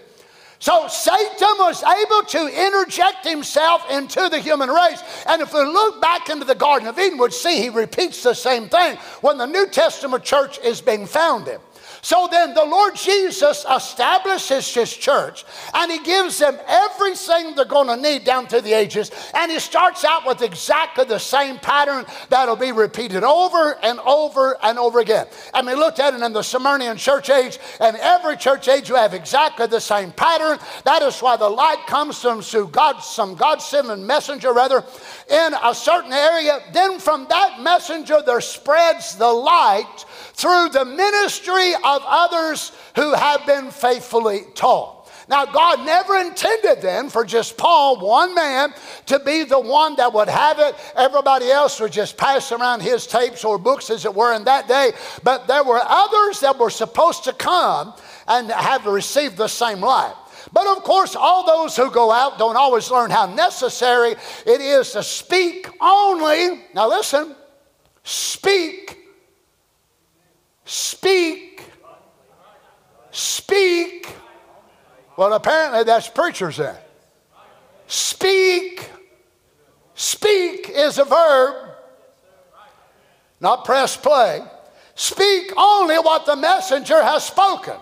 So Satan was able to interject himself into the human race. And if we look back into the Garden of Eden, we'd see he repeats the same thing when the New Testament church is being founded. So then the Lord Jesus establishes his church and he gives them everything they're going to need down through the ages. And he starts out with exactly the same pattern that'll be repeated over and over and over again. And we looked at it in the Smyrnian church age, and every church age you have exactly the same pattern. That is why the light comes from God, some God sent messenger, rather, in a certain area. Then from that messenger there spreads the light through the ministry of others who have been faithfully taught. Now, God never intended then for just Paul, one man, to be the one that would have it. Everybody else would just pass around his tapes or books, as it were, in that day. But there were others that were supposed to come and have received the same light. But of course, all those who go out don't always learn how necessary it is to speak only. Now, listen, speak Speak. Speak. Well, apparently that's preachers then. Speak. Speak is a verb, not press play. Speak only what the messenger has spoken.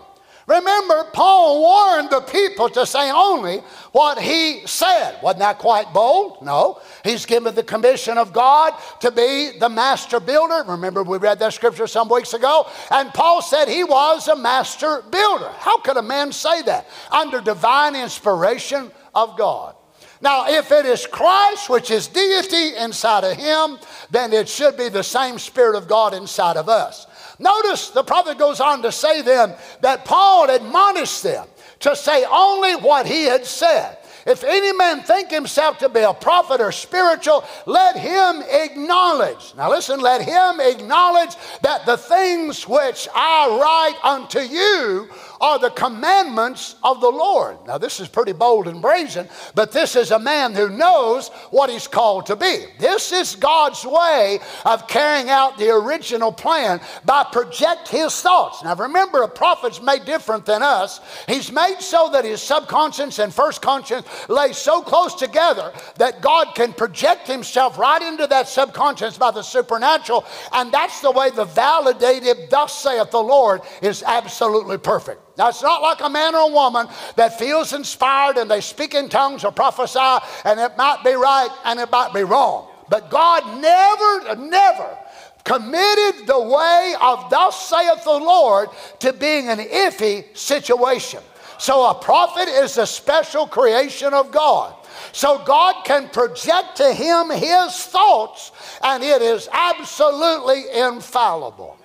Remember, Paul warned the people to say only what he said. Wasn't that quite bold? No. He's given the commission of God to be the master builder. Remember, we read that scripture some weeks ago. And Paul said he was a master builder. How could a man say that? Under divine inspiration of God. Now, if it is Christ, which is deity inside of him, then it should be the same Spirit of God inside of us. Notice the prophet goes on to say then that Paul admonished them to say only what he had said. If any man think himself to be a prophet or spiritual, let him acknowledge. Now listen, let him acknowledge that the things which I write unto you are the commandments of the Lord. Now, this is pretty bold and brazen, but this is a man who knows what he's called to be. This is God's way of carrying out the original plan by project his thoughts. Now, remember, a prophet's made different than us. He's made so that his subconscious and first conscience lay so close together that God can project himself right into that subconscious by the supernatural. And that's the way the validated, thus saith the Lord, is absolutely perfect. Now, it's not like a man or a woman that feels inspired and they speak in tongues or prophesy, and it might be right and it might be wrong. But God never, never committed the way of thus saith the Lord to being an iffy situation. So a prophet is a special creation of God. So God can project to him his thoughts, and it is absolutely infallible.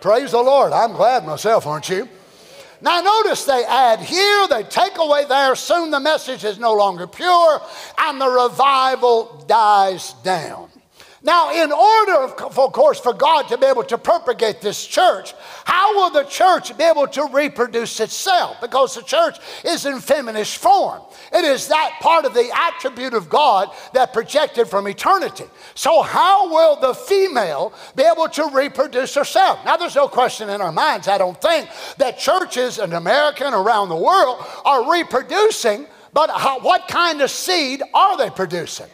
Praise the Lord. I'm glad myself, aren't you? Now, notice they add here, they take away there, soon the message is no longer pure, and the revival dies down. Now, in order, of course, for God to be able to propagate this church, how will the church be able to reproduce itself? Because the church is in feminist form. It is that part of the attribute of God that projected from eternity. So, how will the female be able to reproduce herself? Now, there's no question in our minds, I don't think, that churches in America and around the world are reproducing, but how, what kind of seed are they producing?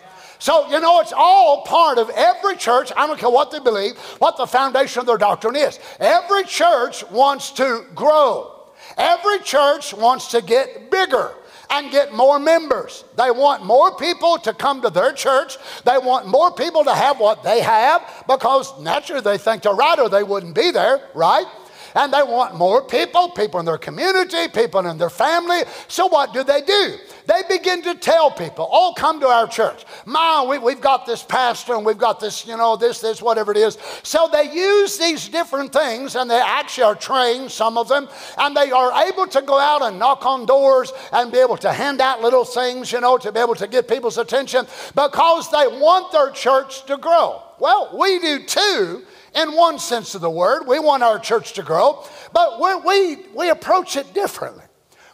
So, you know, it's all part of every church. I don't care what they believe, what the foundation of their doctrine is. Every church wants to grow, every church wants to get bigger. and get more members. They want more people to come to their church. They want more people to have what they have because naturally they think they're right or they wouldn't be there, right? And they want more people, people in their community, people in their family. So what do they do? They begin to tell people, oh, come to our church. Ma, we, we've got this pastor and we've got this, you know, this, this, whatever it is. So they use these different things and they actually are trained, some of them, and they are able to go out and knock on doors and be able to hand out little things, you know, to be able to get people's attention because they want their church to grow. Well, we do too in one sense of the word. We want our church to grow, but we, we, we approach it differently.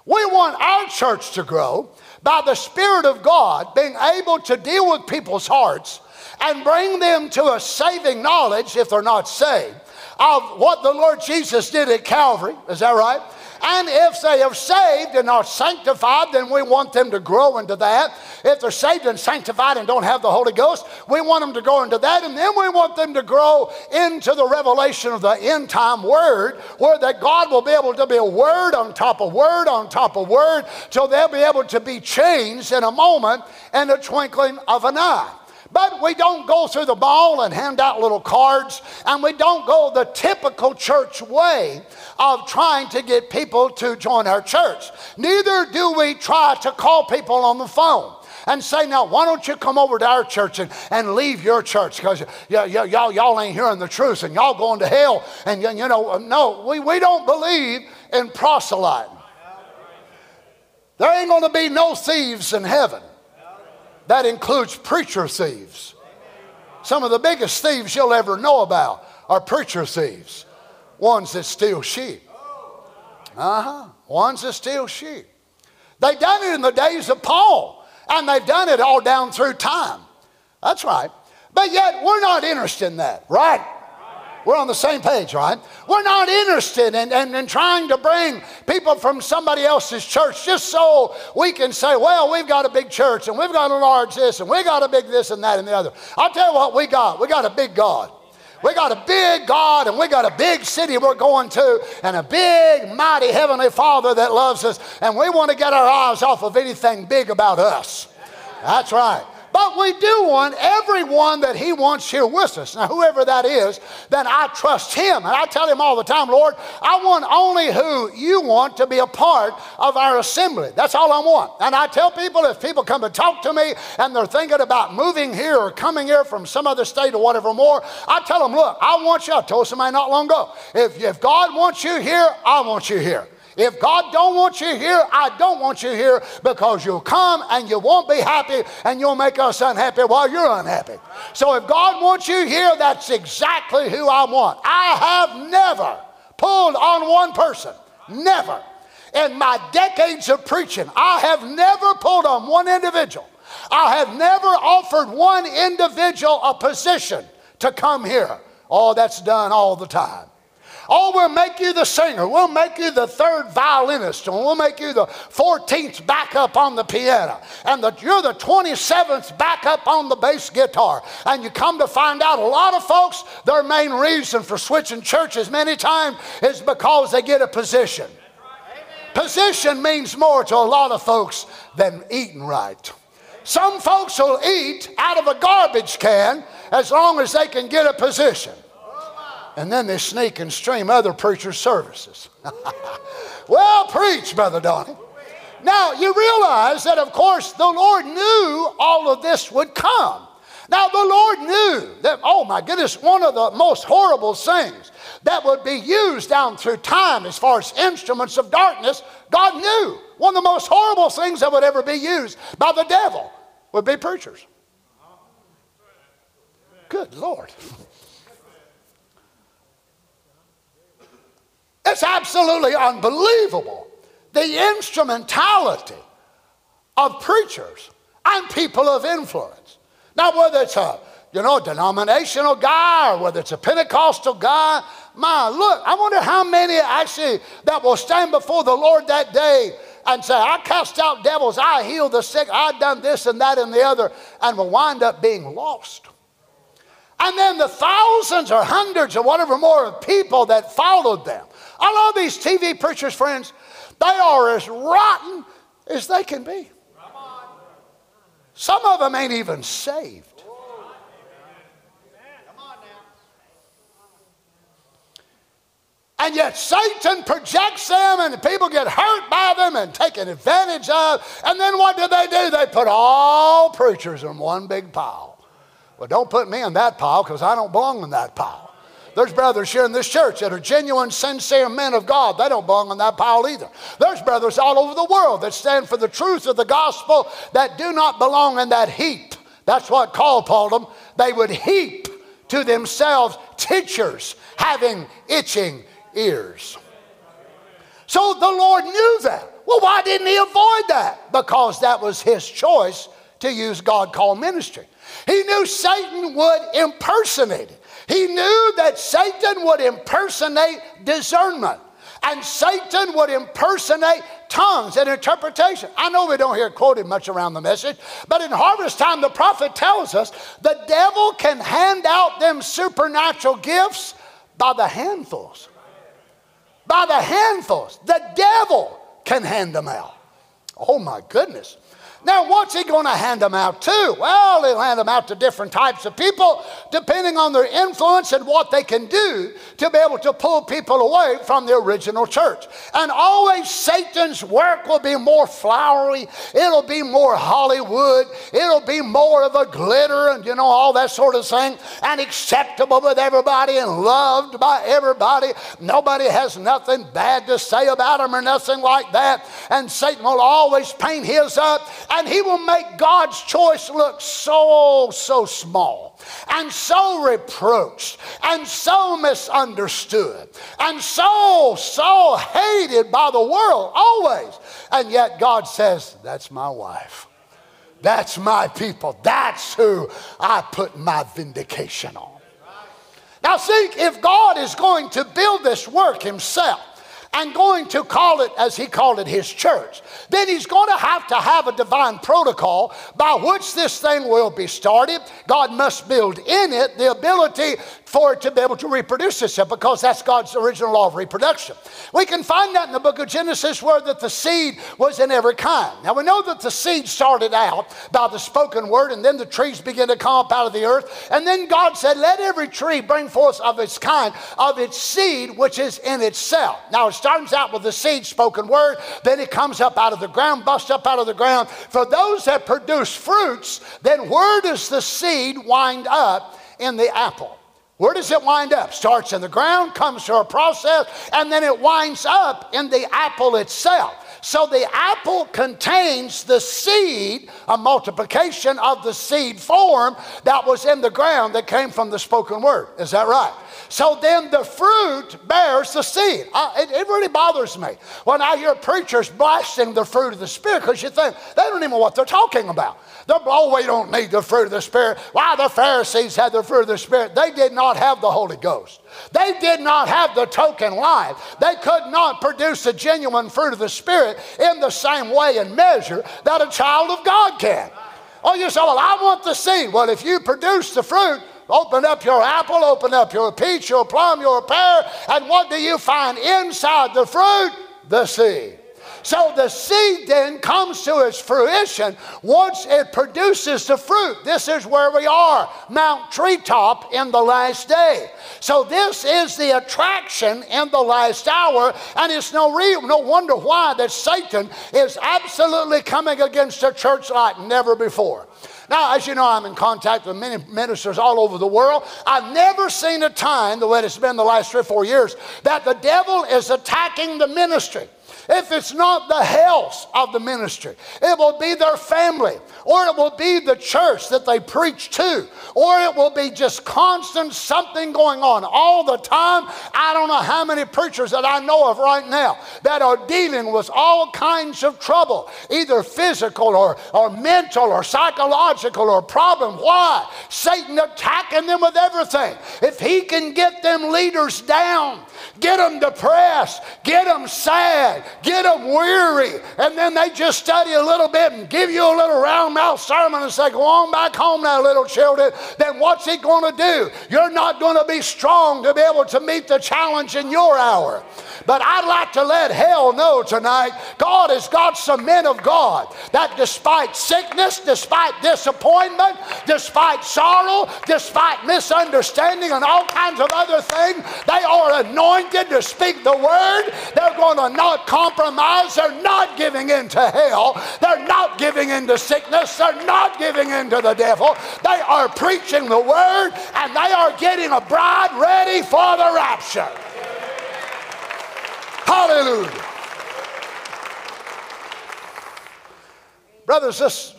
We want our church to grow by the Spirit of God being able to deal with people's hearts and bring them to a saving knowledge, if they're not saved, of what the Lord Jesus did at Calvary. Is that right? And if they are saved and are sanctified, then we want them to grow into that. If they're saved and sanctified and don't have the Holy Ghost, we want them to grow into that. And then we want them to grow into the revelation of the end time word, where that God will be able to be a word on top of word on top of word, till they'll be able to be changed in a moment and a twinkling of an eye. But we don't go through the ball and hand out little cards, and we don't go the typical church way of trying to get people to join our church. Neither do we try to call people on the phone and say, now, why don't you come over to our church and, and leave your church because y- y- y'all, y'all ain't hearing the truth and y'all going to hell. And, you know, uh, no, we, we don't believe in proselyting. There ain't going to be no thieves in heaven. That includes preacher thieves. Some of the biggest thieves you'll ever know about are preacher thieves, ones that steal sheep. Uh huh. Ones that steal sheep. They done it in the days of Paul, and they've done it all down through time. That's right. But yet, we're not interested in that, right? We're on the same page, right? We're not interested in, in, in, trying to bring people from somebody else's church just so we can say, well, we've got a big church and we've got a large this and we got a big this and that and the other. I'll tell you what we got. We got a big God. We got a big God and we got a big city we're going to and a big, mighty Heavenly Father that loves us. And we want to get our eyes off of anything big about us. That's right. We do want everyone that He wants here with us. Now, whoever that is, then I trust Him. And I tell Him all the time, Lord, I want only who you want to be a part of our assembly. That's all I want. And I tell people if people come to talk to me and they're thinking about moving here or coming here from some other state or whatever more, I tell them, look, I want you. I told somebody not long ago, if, if God wants you here, I want you here. If God don't want you here, I don't want you here because you'll come and you won't be happy and you'll make us unhappy while you're unhappy. So if God wants you here, that's exactly who I want. I have never pulled on one person. Never. In my decades of preaching, I have never pulled on one individual. I have never offered one individual a position to come here. Oh, that's done all the time. Oh, we'll make you the singer. We'll make you the third violinist. And we'll make you the 14th backup on the piano. And you're the 27th backup on the bass guitar. And you come to find out a lot of folks, their main reason for switching churches many times is because they get a position. Position means more to a lot of folks than eating right. Some folks will eat out of a garbage can as long as they can get a position and then they sneak and stream other preachers' services. [LAUGHS] well, preach, Brother Donny. Now, you realize that, of course, the Lord knew all of this would come. Now, the Lord knew that, oh my goodness, one of the most horrible things that would be used down through time as far as instruments of darkness, God knew. One of the most horrible things that would ever be used by the devil would be preachers. Good Lord. [LAUGHS] It's absolutely unbelievable the instrumentality of preachers and people of influence. Now, whether it's a you know, denominational guy or whether it's a Pentecostal guy, my look, I wonder how many actually that will stand before the Lord that day and say, I cast out devils, I healed the sick, I done this and that and the other, and will wind up being lost. And then the thousands or hundreds or whatever more of people that followed them I love these TV preachers, friends. They are as rotten as they can be. Some of them ain't even saved. And yet Satan projects them and people get hurt by them and taken advantage of. And then what do they do? They put all preachers in one big pile. Well, don't put me in that pile because I don't belong in that pile. There's brothers here in this church that are genuine, sincere men of God. They don't belong in that pile either. There's brothers all over the world that stand for the truth of the gospel that do not belong in that heap. That's what Paul called them. They would heap to themselves teachers having itching ears. So the Lord knew that. Well, why didn't he avoid that? Because that was his choice to use God called ministry. He knew Satan would impersonate it. He knew that Satan would impersonate discernment and Satan would impersonate tongues and interpretation. I know we don't hear quoted much around the message, but in harvest time, the prophet tells us the devil can hand out them supernatural gifts by the handfuls by the handfuls. The devil can hand them out. Oh my goodness. Now, what's he going to hand them out to? Well, he'll hand them out to different types of people, depending on their influence and what they can do to be able to pull people away from the original church. And always Satan's work will be more flowery, it'll be more Hollywood, it'll be more of a glitter and, you know, all that sort of thing, and acceptable with everybody and loved by everybody. Nobody has nothing bad to say about him or nothing like that. And Satan will always paint his up and he will make God's choice look so, so small and so reproached and so misunderstood and so, so hated by the world always. And yet God says, That's my wife. That's my people. That's who I put my vindication on. Now, think if God is going to build this work himself, and going to call it, as he called it, his church, then he's going to have to have a divine protocol by which this thing will be started. God must build in it the ability for it to be able to reproduce itself because that's God's original law of reproduction. We can find that in the book of Genesis where that the seed was in every kind. Now we know that the seed started out by the spoken word and then the trees began to come up out of the earth and then God said, let every tree bring forth of its kind, of its seed which is in itself. Now it starts out with the seed spoken word, then it comes up out of the ground, busts up out of the ground. For those that produce fruits, then where does the seed wind up in the apple? Where does it wind up? Starts in the ground, comes through a process, and then it winds up in the apple itself. So the apple contains the seed, a multiplication of the seed form that was in the ground that came from the spoken word. Is that right? So then the fruit bears the seed. Uh, it, it, really bothers me when I hear preachers blasting the fruit of the Spirit because you think they don't even know what they're talking about. They're, oh, we don't need the fruit of the Spirit. Why the Pharisees had the fruit of the Spirit? They did not have the Holy Ghost. They did not have the token life. They could not produce the genuine fruit of the Spirit in the same way and measure that a child of God can. Oh, you say, well, I want the seed. Well, if you produce the fruit, Open up your apple, open up your peach, your plum, your pear, and what do you find inside the fruit? The seed. So the seed then comes to its fruition once it produces the fruit. This is where we are, Mount Treetop in the last day. So this is the attraction in the last hour, and it's no real, no wonder why that Satan is absolutely coming against a church like never before. Now, as you know, I'm in contact with many ministers all over the world. I've never seen a time, the way it's been the last three or four years, that the devil is attacking the ministry. If it's not the health of the ministry, it will be their family, or it will be the church that they preach to, or it will be just constant something going on all the time. I don't know how many preachers that I know of right now that are dealing with all kinds of trouble, either physical or, or mental or psychological or problem. Why? Satan attacking them with everything. If he can get them leaders down, get them depressed, get them sad, get them weary, and then they just study a little bit and give you a little round mouth sermon and say, Go on back home now, little children, then what's he going to do? You're not going to be strong to be able to meet the challenge in your hour. But I'd like to let hell know tonight God has got some men of God that despite sickness, despite disappointment, despite sorrow, despite misunderstanding, and all kinds of other things, they are anointed to speak the word. They're going to not compromise. They're not giving in to hell. They're not giving in to sickness. They're not giving in to the devil. They are preaching the word and they are getting a bride ready for the rapture. Hallelujah. Brothers, let's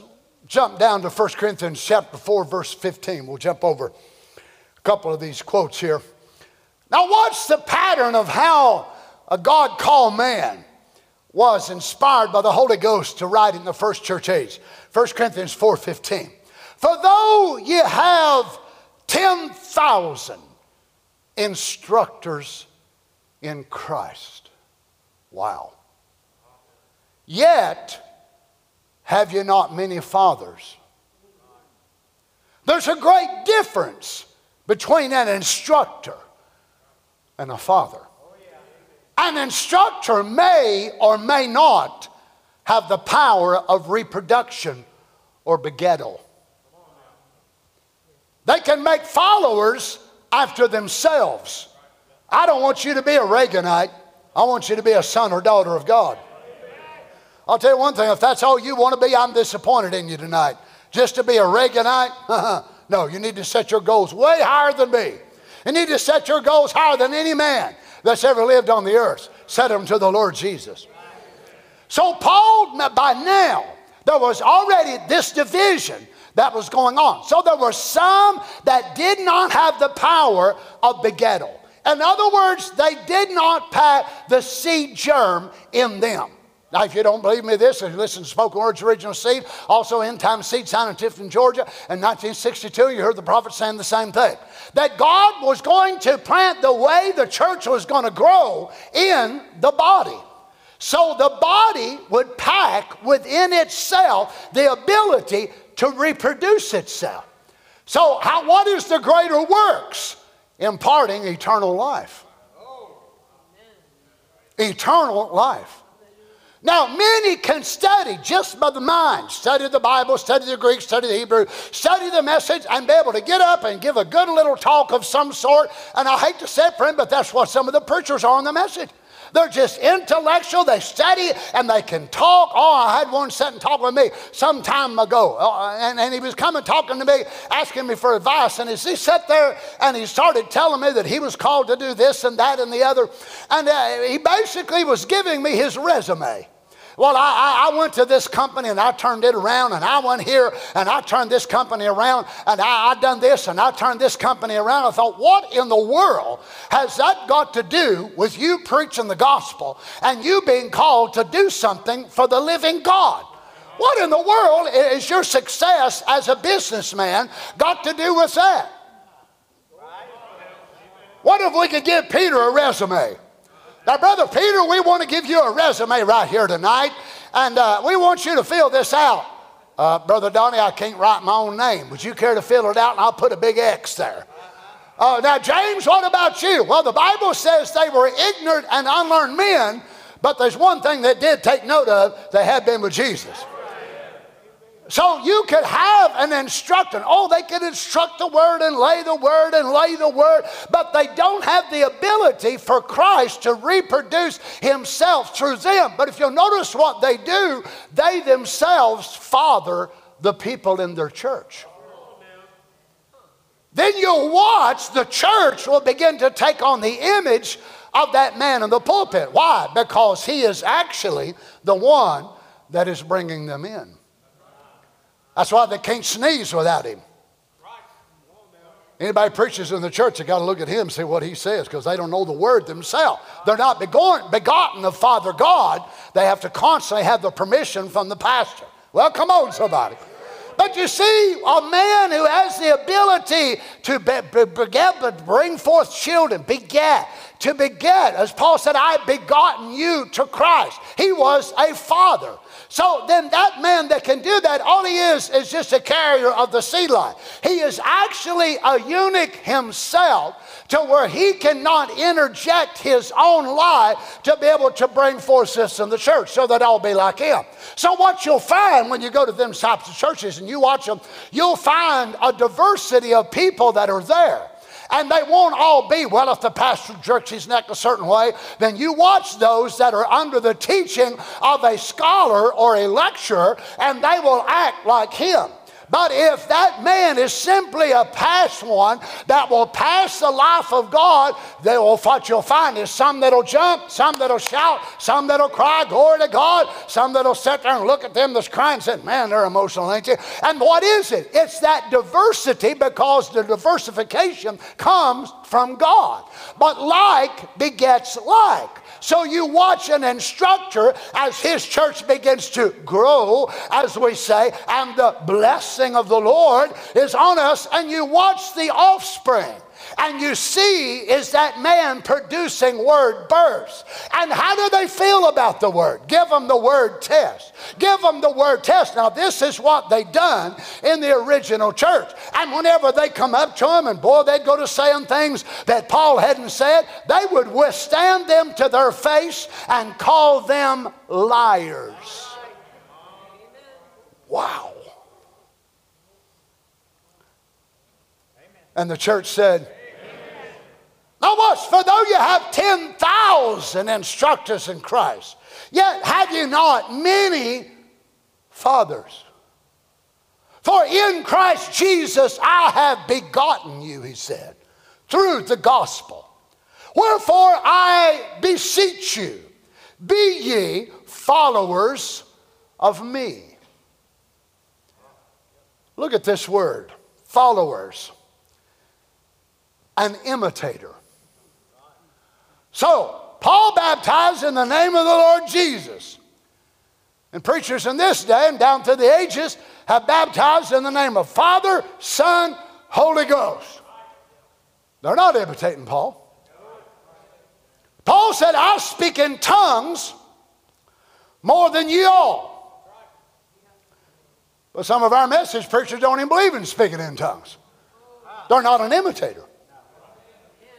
jump down to 1 Corinthians chapter 4, verse 15. We'll jump over a couple of these quotes here. Now, what's the pattern of how a God called man was inspired by the Holy Ghost to write in the first church age? 1 Corinthians 4:15. For though ye have 10,000 instructors in Christ, Wow. Yet have you not many fathers? There's a great difference between an instructor and a father. An instructor may or may not have the power of reproduction or begettal. They can make followers after themselves. I don't want you to be a Reaganite. I want you to be a son or daughter of God. I'll tell you one thing if that's all you want to be, I'm disappointed in you tonight. Just to be a Reaganite? [LAUGHS] no, you need to set your goals way higher than me. You need to set your goals higher than any man that's ever lived on the earth. Set them to the Lord Jesus. So, Paul, by now, there was already this division that was going on. So, there were some that did not have the power of begettal. In other words, they did not pack the seed germ in them. Now, if you don't believe me this, you listen to Spoken Words Original Seed, also End Time Seed Sign in Tifton, Georgia, in 1962, you heard the prophet saying the same thing. That God was going to plant the way the church was going to grow in the body. So the body would pack within itself the ability to reproduce itself. So, how, what is the greater works? imparting eternal life. Eternal life. Now, many can study just by the mind, study the Bible, study the Greek, study the Hebrew, study the message, and be able to get up and give a good little talk of some sort. And I hate to say it, friend, but that's what some of the preachers are on the message. They're just intellectual. They study and they can talk. Oh, I had one sitting talking talk with me some time ago. Oh, and, and he was coming talking to me, asking me for advice. And as he sat there and he started telling me that he was called to do this and that and the other, and uh, he basically was giving me his resume. Well, I, I, went to this company and I turned it around, and I went here and I turned this company around, and I, I done this and I turned this company around. I thought, what in the world has that got to do with you preaching the gospel and you being called to do something for the living God? What in the world is your success as a businessman got to do with that? What if we could give Peter a resume? Now, Brother Peter, we want to give you a resume right here tonight, and uh, we want you to fill this out. Uh, Brother Donny, I can't write my own name. Would you care to fill it out? And I'll put a big X there. Uh, now, James, what about you? Well, the Bible says they were ignorant and unlearned men, but there's one thing they did take note of they had been with Jesus. So you could have an instructor. Oh, they could instruct the word and lay the word and lay the word, but they don't have the ability for Christ to reproduce himself through them. But if you'll notice what they do, they themselves father the people in their church. Then you'll watch the church will begin to take on the image of that man in the pulpit. Why? Because he is actually the one that is bringing them in. That's why they can't sneeze without him. Anybody preaches in the church, they got to look at him and see what he says because they don't know the word themselves. They're not begotten of Father God. They have to constantly have the permission from the pastor. Well, come on, somebody. But you see, a man who has the ability to beget, bring forth children, beget, to beget. As Paul said, I have begotten you to Christ. He was a father. So then that man that can do that, all he is is just a carrier of the seed line. He is actually a eunuch himself to where he cannot interject his own life to be able to bring forth this in the church so that I'll be like him. So what you'll find when you go to them types of churches and you watch them, you'll find a diversity of people that are there. And they won't all be, well, if the pastor jerks his neck a certain way, then you watch those that are under the teaching of a scholar or a lecturer, and they will act like him. But if that man is simply a past one that will pass the life of God, they will, what you'll find is some that'll jump, some that'll shout, some that'll cry, glory to God, some that'll sit there and look at them that's crying and say, man, they're emotional, ain't you? And what is it? It's that diversity because the diversification comes from God. But like begets like. So you watch an instructor as his church begins to grow, as we say, and the blessing of the Lord is on us, and you watch the offspring and you see is that man producing word bursts. And how do they feel about the word? Give them the word test. Give them the word test. Now, this is what they done in the original church. And whenever they come up to him, and boy, they'd go to saying things that Paul hadn't said, they would withstand them to their face and call them liars. Wow. And the church said, now, watch, for though you have 10,000 instructors in Christ, yet have you not many fathers. For in Christ Jesus I have begotten you, he said, through the gospel. Wherefore I beseech you, be ye followers of me. Look at this word followers, an imitator. So, Paul baptized in the name of the Lord Jesus. And preachers in this day and down through the ages have baptized in the name of Father, Son, Holy Ghost. They're not imitating Paul. Paul said, I speak in tongues more than you all. But some of our message preachers don't even believe in speaking in tongues. They're not an imitator.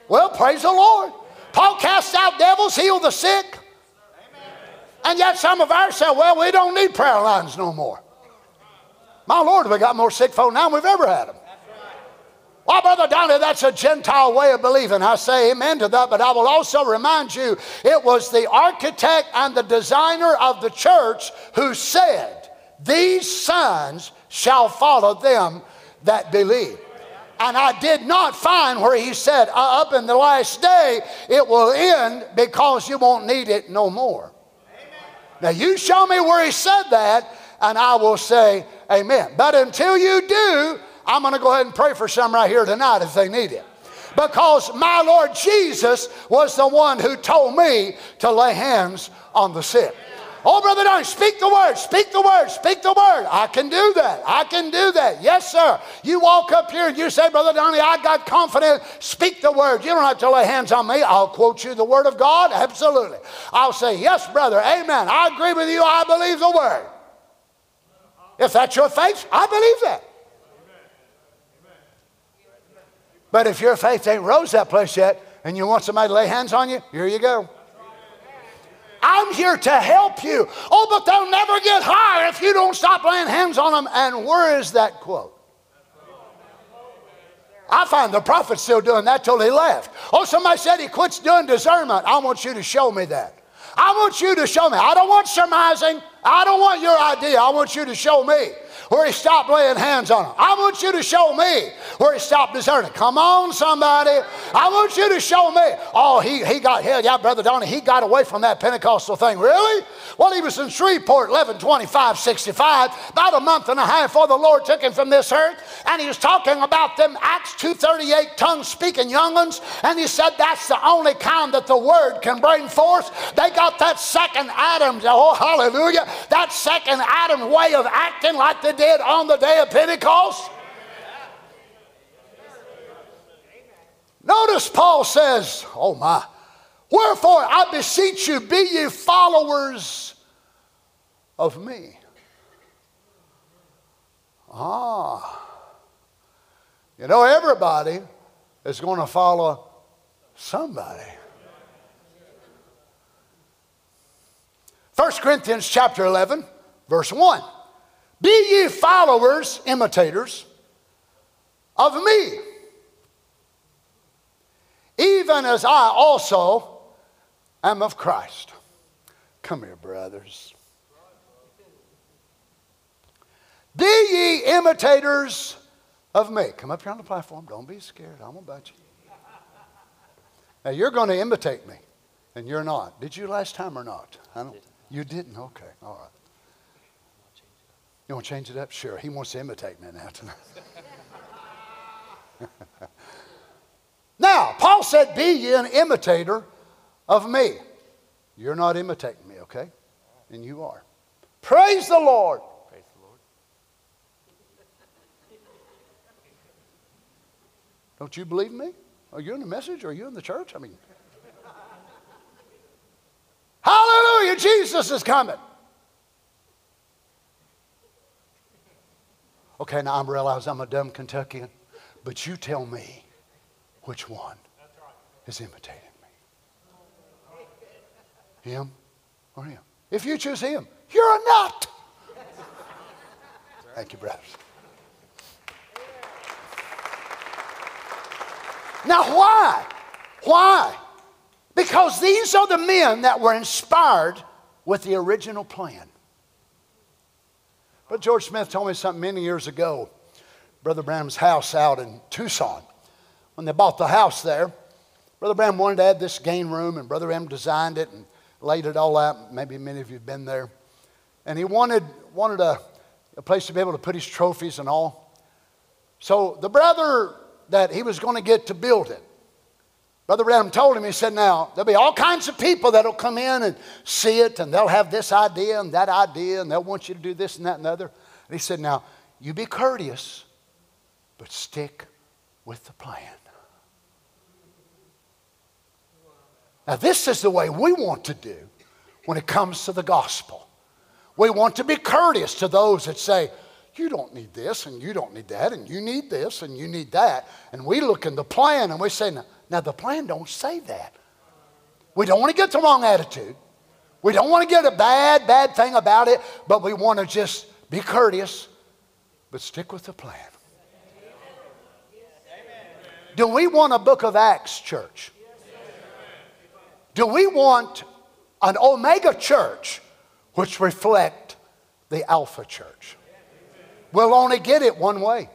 Well, praise the Lord. Paul cast out devils, healed the sick. And yet some of ours say, well, we don't need prayer lines no more. My Lord, we got more sick folk now than we've ever had them. Well, Brother Donny, that's a Gentile way of believing. I say amen to that, but I will also remind you it was the architect and the designer of the church who said, These signs shall follow them that believe. And I did not find where he said, uh, up in the last day, it will end because you won't need it no more. Amen. Now, you show me where he said that, and I will say, Amen. But until you do, I'm going to go ahead and pray for some right here tonight if they need it. Because my Lord Jesus was the one who told me to lay hands on the sick. Oh, Brother Donny, speak the word, speak the word, speak the word. I can do that. I can do that. Yes, sir. You walk up here and you say, Brother Donny, I got confidence. Speak the word. You don't have to lay hands on me. I'll quote you the word of God. Absolutely. I'll say, Yes, brother. Amen. I agree with you. I believe the word. If that's your faith, I believe that. But if your faith ain't rose that place yet and you want somebody to lay hands on you, here you go. I'm here to help you. Oh, but they'll never get higher if you don't stop laying hands on them. And where is that quote? I find the prophet still doing that till he left. Oh, somebody said he quits doing discernment. I want you to show me that. I want you to show me. I don't want surmising. I don't want your idea. I want you to show me where he stopped laying hands on them. I want you to show me where he stopped discerning. Come on, somebody. I want you to show me. Oh, he, he got, hell yeah, Brother Donny, he got away from that Pentecostal thing. Really? Well, he was in Shreveport 11 25 65, about a month and a half before the Lord took him from this earth. And he was talking about them Acts 238 tongue speaking younguns. And he said that's the only kind that the word can bring forth. They got that second Adam, oh, hallelujah, that second Adam way of acting like the did on the day of Pentecost? Notice Paul says, Oh my, Wherefore, I beseech you, be ye followers of me. Ah. You know, everybody is going to follow somebody. 1 Corinthians chapter 11, verse 1. Be ye followers, imitators of me, even as I also am of Christ. Come here, brothers. Be ye imitators of me. Come up here on the platform. Don't be scared. I'm about you. Now, you're going to imitate me, and you're not. Did you last time or not? I don't. You didn't? Okay. All right. You want to change it up? Sure. He wants to imitate me now tonight. [LAUGHS] now, Paul said, Be ye an imitator of me. You're not imitating me, okay? And you are. Praise the Lord. Praise the Lord. Don't you believe me? Are you in the message? Are you in the church? I mean, [LAUGHS] hallelujah, Jesus is coming. Okay, now I'm realize I'm a dumb Kentuckian, but you tell me which one is imitating me. Him or him? If you choose him, you're a nut. Thank you, brothers. Now, why? Why? Because these are the men that were inspired with the original plan. But George Smith told me something many years ago. Brother Branham's house out in Tucson. When they bought the house there, Brother Bram wanted to add this game room, and Brother Branham designed it and laid it all out. Maybe many of you have been there. And he wanted, wanted a, a place to be able to put his trophies and all. So the brother that he was going to get to build it. Brother Branham told him, he said, Now, there'll be all kinds of people that'll come in and see it, and they'll have this idea and that idea, and they'll want you to do this and that and the other. And he said, Now, you be courteous, but stick with the plan. Now, this is the way we want to do when it comes to the gospel. We want to be courteous to those that say, you don't need this and you don't need that and you need this and you need that. And we look in the plan and we say, now, now the plan don't say that. We don't want to get the wrong attitude. We don't want to get a bad, bad thing about it, but we want to just be courteous, but stick with the plan. Do we want a book of Acts church? Do we want an Omega church which reflect the Alpha church? We'll only get it one way.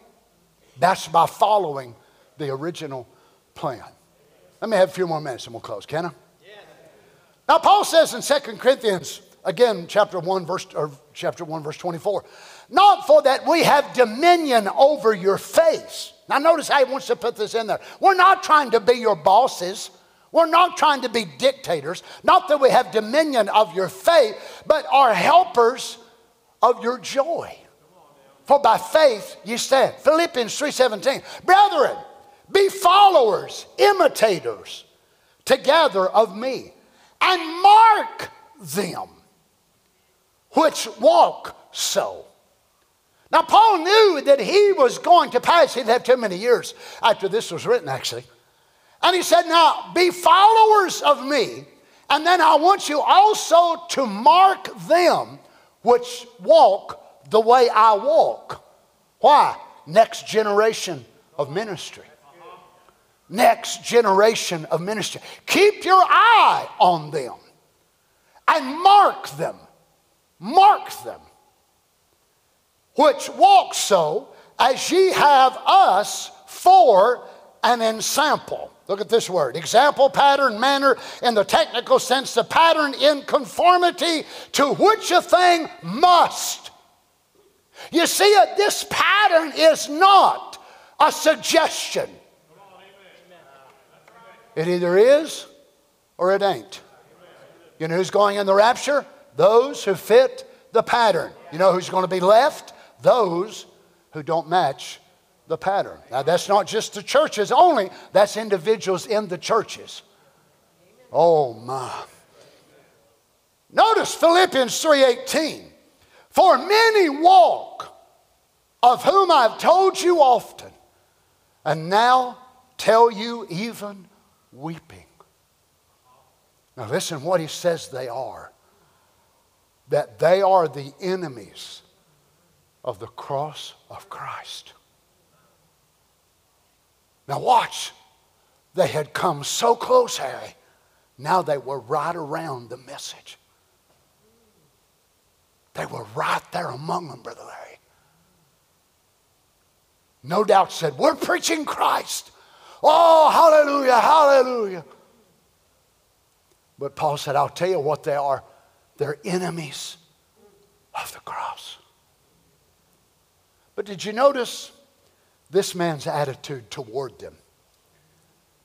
That's by following the original plan. Let me have a few more minutes and we'll close. Can I? Yes. Now, Paul says in 2 Corinthians, again, chapter 1, verse, or chapter 1, verse 24, not for that we have dominion over your face. Now, notice how he wants to put this in there. We're not trying to be your bosses. We're not trying to be dictators. Not that we have dominion of your faith, but are helpers of your joy. For by faith you stand. Philippians 3:17. Brethren, be followers, imitators together of me, and mark them which walk so. Now, Paul knew that he was going to pass. He'd have too many years after this was written, actually. And he said, Now, be followers of me, and then I want you also to mark them which walk the way I walk. Why? Next generation of ministry. Next generation of ministry. Keep your eye on them and mark them. Mark them. Which walk so as ye have us for an ensample. Look at this word example, pattern, manner, in the technical sense, the pattern in conformity to which a thing must you see, this pattern is not a suggestion. It either is or it ain't. You know who's going in the rapture? Those who fit the pattern. You know who's going to be left? Those who don't match the pattern. Now, that's not just the churches only, that's individuals in the churches. Oh my. Notice Philippians 3:18. For many walk, of whom I've told you often, and now tell you even weeping. Now listen what he says they are. That they are the enemies of the cross of Christ. Now watch. They had come so close, Harry. Now they were right around the message. They were right there among them, Brother Larry. No doubt said, We're preaching Christ. Oh, hallelujah, hallelujah. But Paul said, I'll tell you what they are. They're enemies of the cross. But did you notice this man's attitude toward them?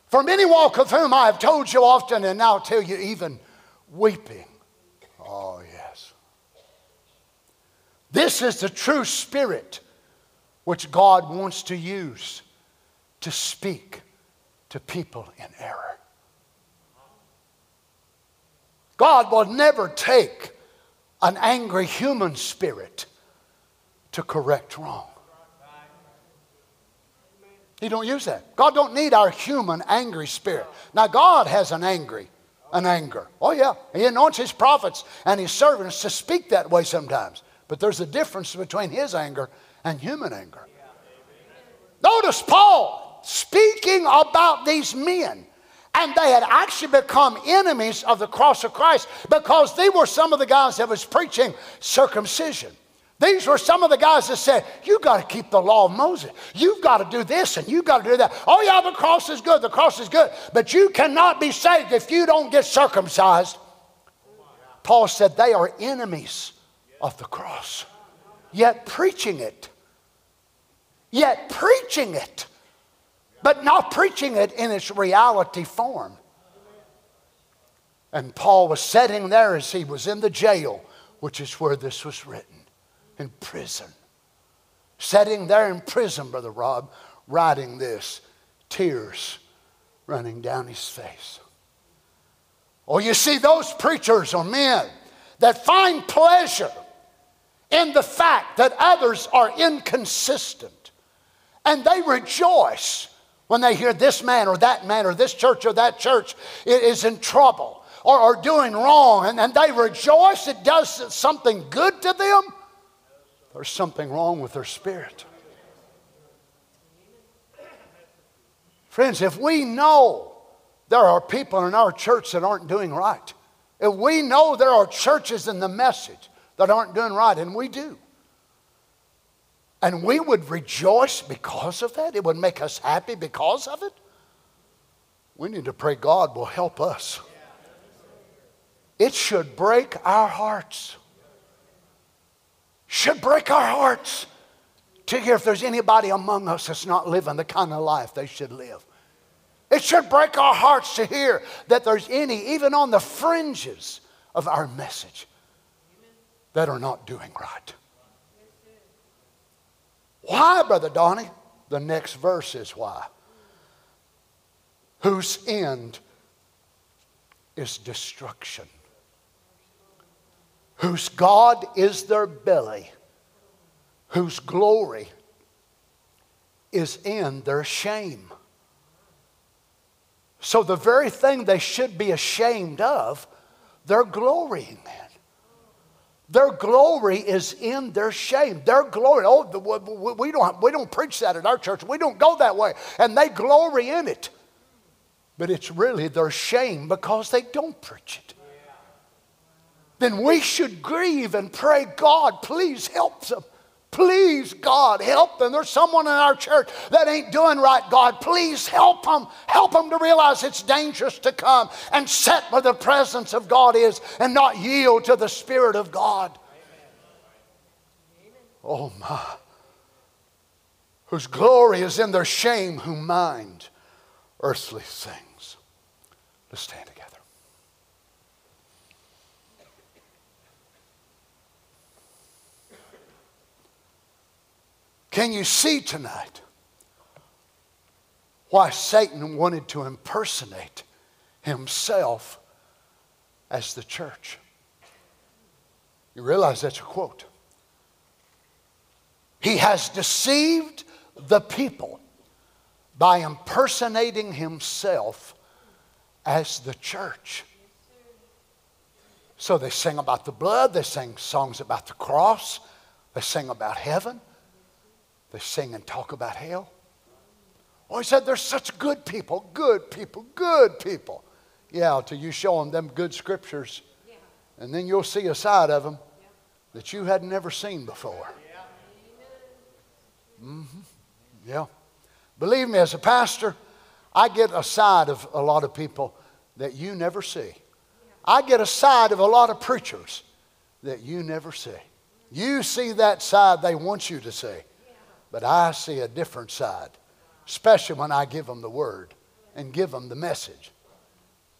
For many walk of whom I have told you often, and now tell you even weeping. Oh, yes. This is the true spirit which God wants to use to speak to people in error. God will never take an angry human spirit to correct wrong. He don't use that. God don't need our human angry spirit. Now God has an angry, an anger. Oh yeah, He anoints His prophets and His servants to speak that way sometimes. But there's a difference between His anger and human anger. Notice Paul speaking about these men. And they had actually become enemies of the cross of Christ because they were some of the guys that was preaching circumcision. These were some of the guys that said, You got to keep the law of Moses. You've got to do this and you've got to do that. Oh, yeah, the cross is good. The cross is good. But you cannot be saved if you don't get circumcised. Paul said they are enemies of the cross, yet preaching it. Yet preaching it, but not preaching it in its reality form. And Paul was sitting there as he was in the jail, which is where this was written in prison. Sitting there in prison, Brother Rob, writing this, tears running down his face. Oh, you see, those preachers are men that find pleasure in the fact that others are inconsistent. And they rejoice when they hear this man or that man or this church or that church is in trouble or, or doing wrong. And, and they rejoice it does something good to them there's something wrong with their spirit. Friends, if we know there are people in our church that aren't doing right, if we know there are churches in the message that aren't doing right, and we do, and we would rejoice because of that, it would make us happy because of it, we need to pray God will help us. It should break our hearts should break our hearts to hear if there's anybody among us that's not living the kind of life they should live. It should break our hearts to hear that there's any, even on the fringes of our message, that are not doing right. Why, Brother Donny? The next verse is why. Whose end is destruction whose God is their belly, whose glory is in their shame. So, the very thing they should be ashamed of, they're glorying in. Their glory is in their shame. Their glory, oh, we don't, we don't preach that at our church. We don't go that way. And they glory in it. But it's really their shame because they don't preach it then we should grieve and pray, God, please help them. Please, God, help them. There's someone in our church that ain't doing right, God. Please help them. Help them to realize it's dangerous to come and sit where the presence of God is and not yield to the Spirit of God. Oh, my. Whose glory is in their shame, who mind earthly things. Let's stand together. Can you see tonight why Satan wanted to impersonate himself as the church. You realize that's a quote. He has deceived the people by impersonating himself as the church. So they sing about the blood, they sing songs about the cross, they sing about heaven, they sing and talk about hell. Oh, he said, they're such good people, good people, good people. Yeah, till you show them them good scriptures, and then you'll see a side of them that you had never seen before. Mm-hmm. Yeah. Believe me, as a pastor, I get a side of a lot of people that you never see. I get a side of a lot of preachers that you never see. You see that side they want you to see, but I see a different side, especially when I give them the word and give them the message.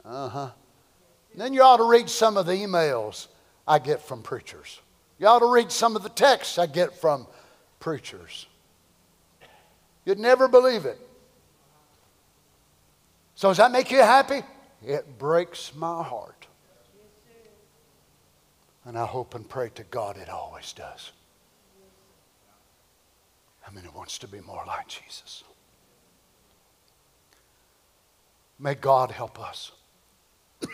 Uh huh. Then you ought to read some of the emails I get from preachers. You ought to read some of the texts I get from preachers. You'd never believe it. So, does that make you happy? It breaks my heart. And I hope and pray to God it always does. Mean, it wants to be more like Jesus. May God help us. [COUGHS]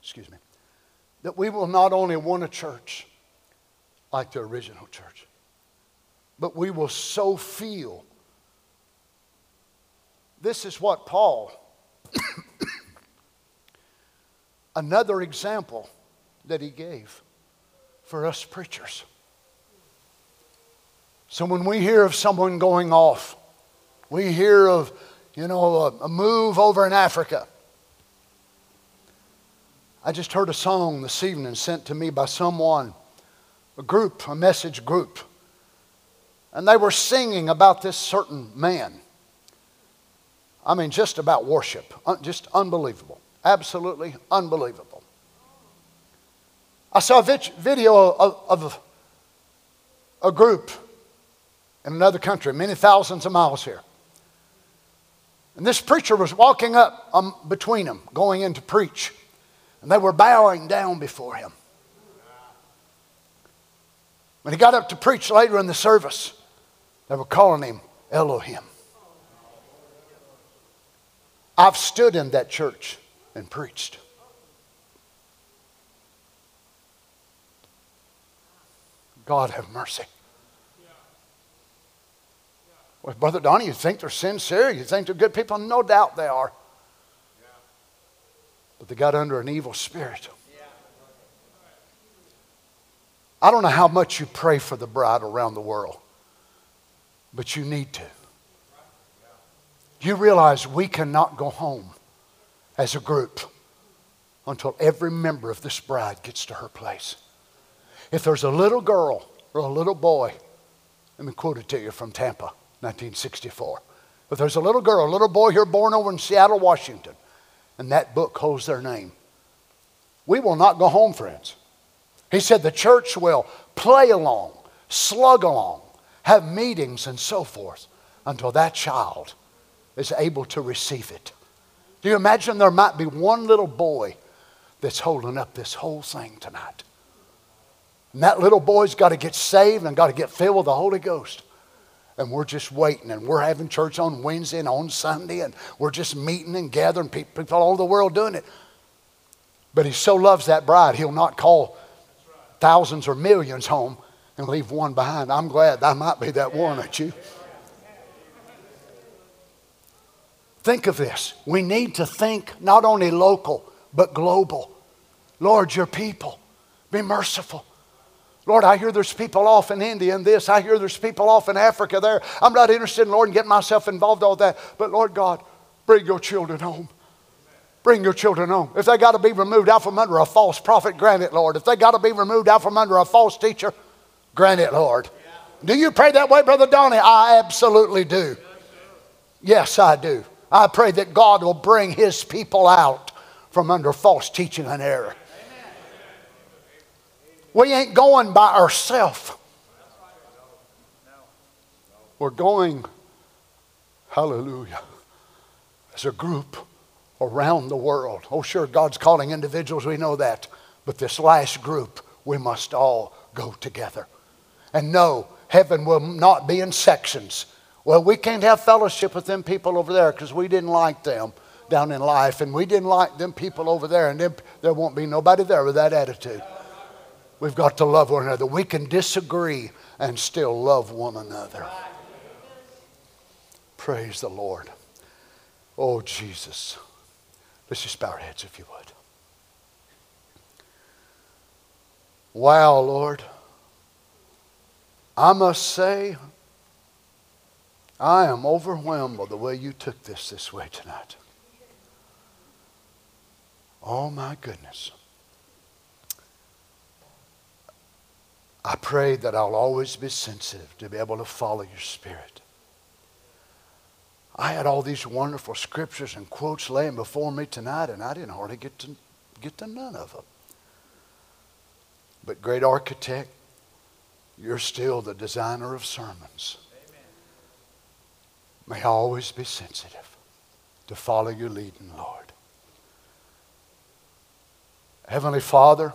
Excuse me. That we will not only want a church like the original church, but we will so feel. This is what Paul, [COUGHS] another example that he gave for us preachers. So when we hear of someone going off, we hear of, you know, a, move over in Africa. I just heard a song this evening sent to me by someone, a group, a message group and they were singing about this certain man. I mean, just about worship. Just unbelievable. Absolutely unbelievable. I saw a video of, of a group in another country, many thousands of miles here. And this preacher was walking up um, between them, going in to preach. And they were bowing down before him. When he got up to preach later in the service, they were calling him Elohim. I've stood in that church and preached. God have mercy. Well, Brother Donny, you think they're sincere? You think they're good people? No doubt they are. But they got under an evil spirit. I don't know how much you pray for the bride around the world but you need to. You realize we cannot go home as a group until every member of this bride gets to her place. If there's a little girl or a little boy, let me quote it to you from Tampa, 1964. But there's a little girl, a little boy here born over in Seattle, Washington, and that book holds their name, we will not go home, friends. He said the church will play along, slug along, have meetings and so forth until that child is able to receive it. Do you imagine there might be one little boy that's holding up this whole thing tonight? And that little boy's got to get saved and got to get filled with the Holy Ghost. And we're just waiting, and we're having church on Wednesday and on Sunday, and we're just meeting and gathering people, all over the world doing it. But he so loves that bride, he'll not call thousands or millions home and leave one behind. I'm glad I might be that one aren't you. Think of this. We need to think not only local, but global. Lord, your people, be merciful. Lord, I hear there's people off in India and this. I hear there's people off in Africa there. I'm not interested in, Lord, in getting myself involved in all that. But Lord God, bring your children home. Bring your children home. If they got to be removed out from under a false prophet, grant it, Lord. If they got to be removed out from under a false teacher, Grant it, Lord. Do you pray that way, Brother Donny? I absolutely do. Yes, I do. I pray that God will bring his people out from under false teaching and error. We ain't going by ourselves. We're going, hallelujah, as a group around the world. Oh, sure, God's calling individuals, we know that. But this last group, we must all go together. And no, heaven will not be in sections. Well, we can't have fellowship with them people over there because we didn't like them down in life, and we didn't like them people over there, and there won't be nobody there with that attitude. We've got to love one another. We can disagree and still love one another. Praise the Lord. Oh, Jesus. Let's just bow our heads if you would. Wow, Lord. I must say, I am overwhelmed by the way you took this this way tonight. Oh, my goodness. I pray that I'll always be sensitive to be able to follow your spirit. I had all these wonderful scriptures and quotes laying before me tonight, and I didn't hardly get to get to none of them. But, great architect, you're still the designer of sermons. Amen. May I always be sensitive to follow your leading, Lord. Heavenly Father,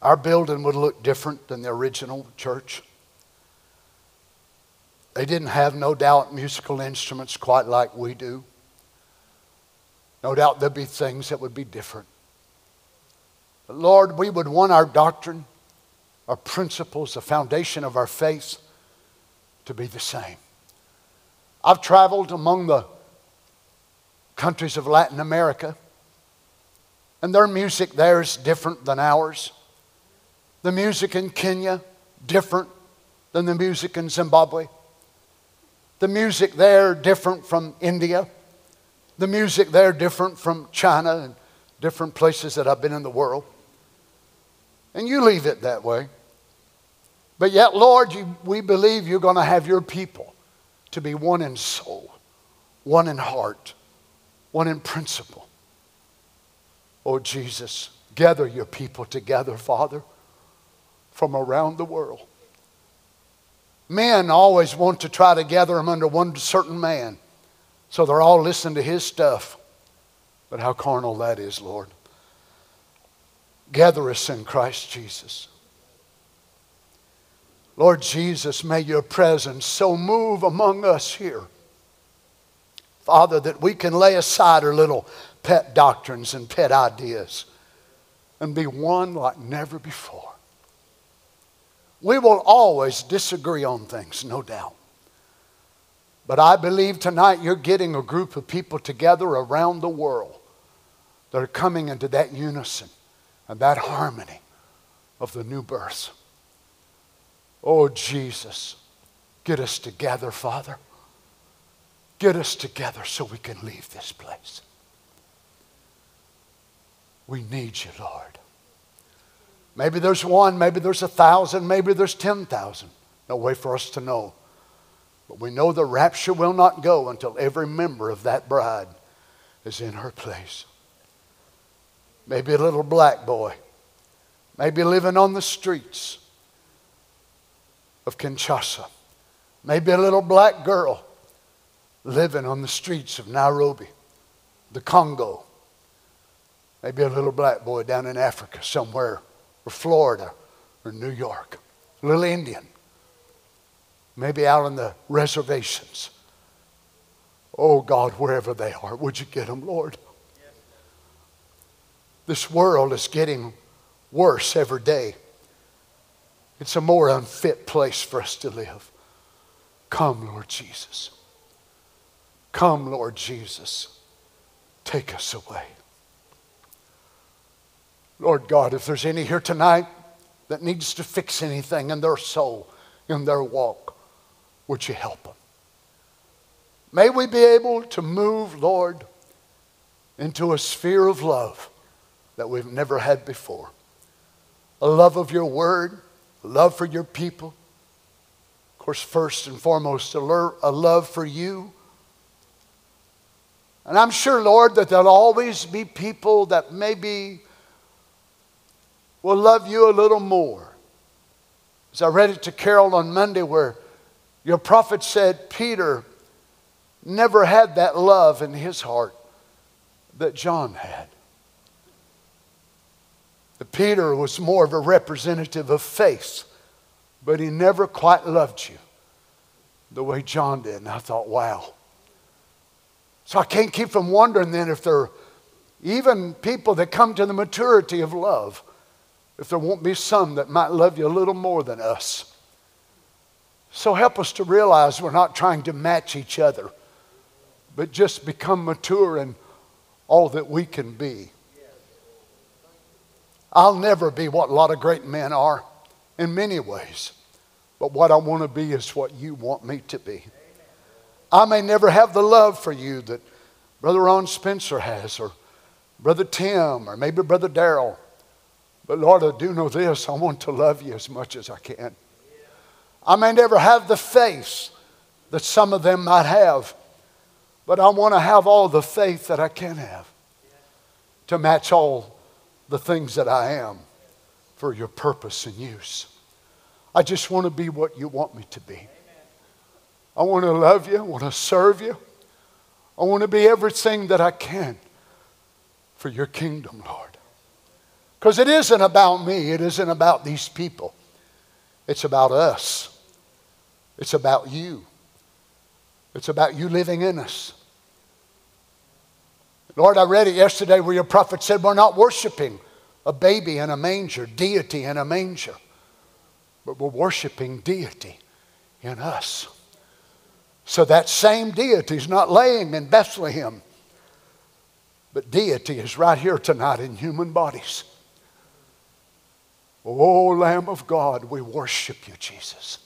our building would look different than the original church. They didn't have, no doubt, musical instruments quite like we do. No doubt there'd be things that would be different. But Lord, we would want our doctrine, our principles, the foundation of our faith to be the same. I've traveled among the countries of Latin America, and their music there is different than ours. The music in Kenya, different than the music in Zimbabwe. The music there, different from India. The music there, different from China and different places that I've been in the world. And you leave it that way. But yet, Lord, you, we believe you're going to have your people to be one in soul, one in heart, one in principle. Oh, Jesus, gather your people together, Father, from around the world. Men always want to try to gather them under one certain man. So they're all listening to his stuff. But how carnal that is, Lord. Gather us in Christ Jesus. Lord Jesus, may your presence so move among us here. Father, that we can lay aside our little pet doctrines and pet ideas and be one like never before. We will always disagree on things, no doubt. But I believe tonight you're getting a group of people together around the world that are coming into that unison and that harmony of the new birth. Oh, Jesus, get us together, Father. Get us together so we can leave this place. We need you, Lord. Maybe there's one, maybe there's a thousand, maybe there's 10,000. No way for us to know. But we know the rapture will not go until every member of that bride is in her place. Maybe a little black boy, maybe living on the streets of Kinshasa, maybe a little black girl living on the streets of Nairobi, the Congo, maybe a little black boy down in Africa somewhere or Florida or New York, little Indian, maybe out on the reservations. Oh God, wherever they are, would you get them, Lord? This world is getting worse every day. It's a more unfit place for us to live. Come, Lord Jesus. Come, Lord Jesus. Take us away. Lord God, if there's any here tonight that needs to fix anything in their soul, in their walk, would you help them? May we be able to move, Lord, into a sphere of love that we've never had before. A love of your word, a love for your people. Of course, first and foremost, a love for you. And I'm sure, Lord, that there'll always be people that maybe will love you a little more. As I read it to Carol on Monday, where your prophet said Peter never had that love in his heart. that John had. That Peter was more of a representative of faith, but he never quite loved you the way John did. And I thought, wow. So I can't keep from wondering then if there are even people that come to the maturity of love, if there won't be some that might love you a little more than us. So help us to realize we're not trying to match each other, but just become mature in all that we can be. I'll never be what a lot of great men are in many ways, but what I want to be is what you want me to be. I may never have the love for you that Brother Ron Spencer has, or Brother Tim, or maybe Brother Darrell. But Lord, I do know this I want to love you as much as I can. I may never have the faith that some of them might have, but I want to have all the faith that I can have to match all the things that I am for your purpose and use. I just want to be what you want me to be. I want to love you. I want to serve you. I want to be everything that I can for your kingdom, Lord. Because it isn't about me, it isn't about these people, it's about us. It's about you. It's about you living in us. Lord, I read it yesterday where your prophet said we're not worshiping a baby in a manger, deity in a manger, but we're worshiping deity in us. So that same deity is not laying in Bethlehem, but deity is right here tonight in human bodies. Oh, Lamb of God, we worship you, Jesus.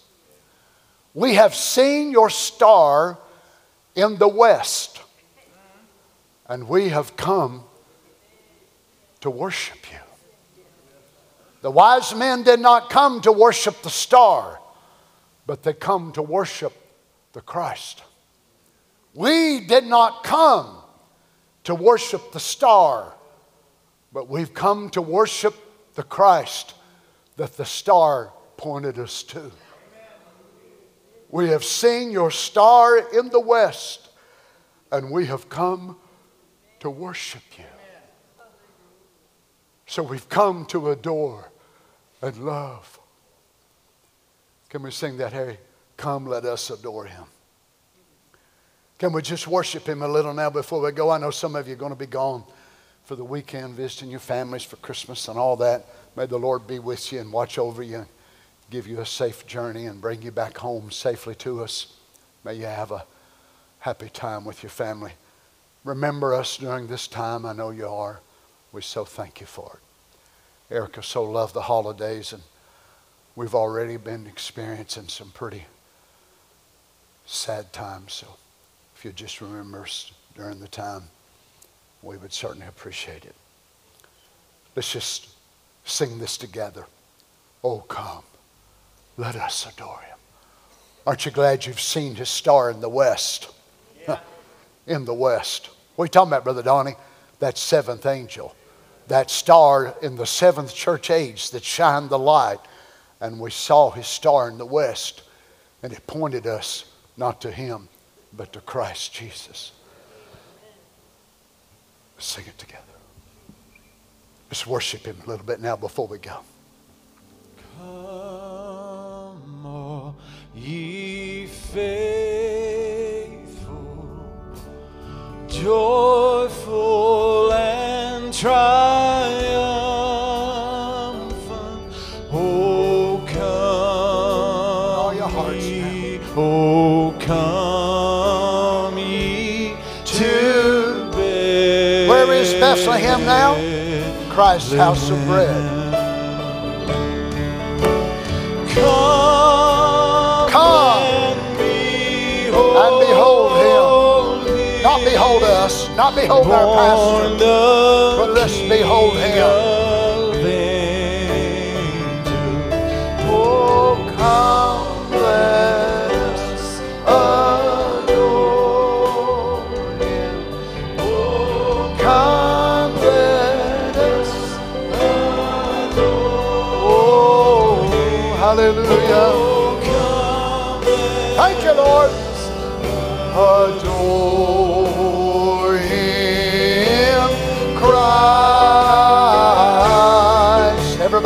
We have seen your star in the west, and we have come to worship you. The wise men did not come to worship the star, but they come to worship the Christ. We did not come to worship the star, but we've come to worship the Christ that the star pointed us to. We have seen your star in the west, and we have come to worship you. So we've come to adore and love. Can we sing that, Harry? Come, let us adore him. Can we just worship him a little now before we go? I know some of you are going to be gone for the weekend, visiting your families for Christmas and all that. May the Lord be with you and watch over you and give you a safe journey and bring you back home safely to us. May you have a happy time with your family. Remember us during this time. I know you are. We so thank you for it. Erica so loved the holidays, and we've already been experiencing some pretty sad times. So if you just remember us during the time, we would certainly appreciate it. Let's just sing this together. Oh, come. Let us adore him. Aren't you glad you've seen his star in the west? Yeah. [LAUGHS] in the west. What are you talking about, Brother Donny? That seventh angel. That star in the seventh church age that shined the light. And we saw his star in the west. And it pointed us not to him, but to Christ Jesus. Sing it together. Let's worship him a little bit now before we go. Come all ye faithful, joyful and triumphant. Oh, come, All your ye, oh, come ye to bed. Where is Bethlehem now? Christ's house of bread. Come, Come and behold, and behold him. Not behold us, not behold our pastor. but let's behold him.